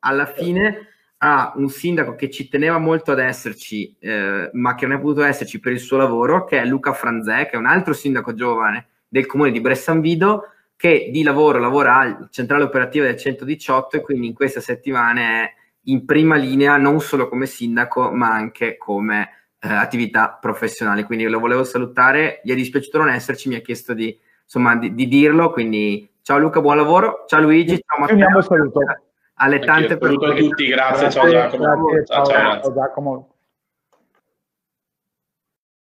Speaker 1: Alla fine a un sindaco che ci teneva molto ad esserci, eh, ma che non è potuto esserci per il suo lavoro, che è Luca Franzè, che è un altro sindaco giovane del comune di Bressanvido, che di lavoro lavora al centrale operativa del 118 e quindi in queste settimane è in prima linea non solo come sindaco, ma anche come eh, attività professionali. Quindi lo volevo salutare, gli è dispiaciuto non esserci, mi ha chiesto di, insomma, di, di dirlo, quindi ciao Luca, buon lavoro, ciao Luigi, ciao
Speaker 11: Matteo. saluto.
Speaker 1: Alle tante
Speaker 13: persone. Saluto a tutti, grazie, grazie ciao Giacomo.
Speaker 11: Grazie, ciao, ciao, ciao Giacomo.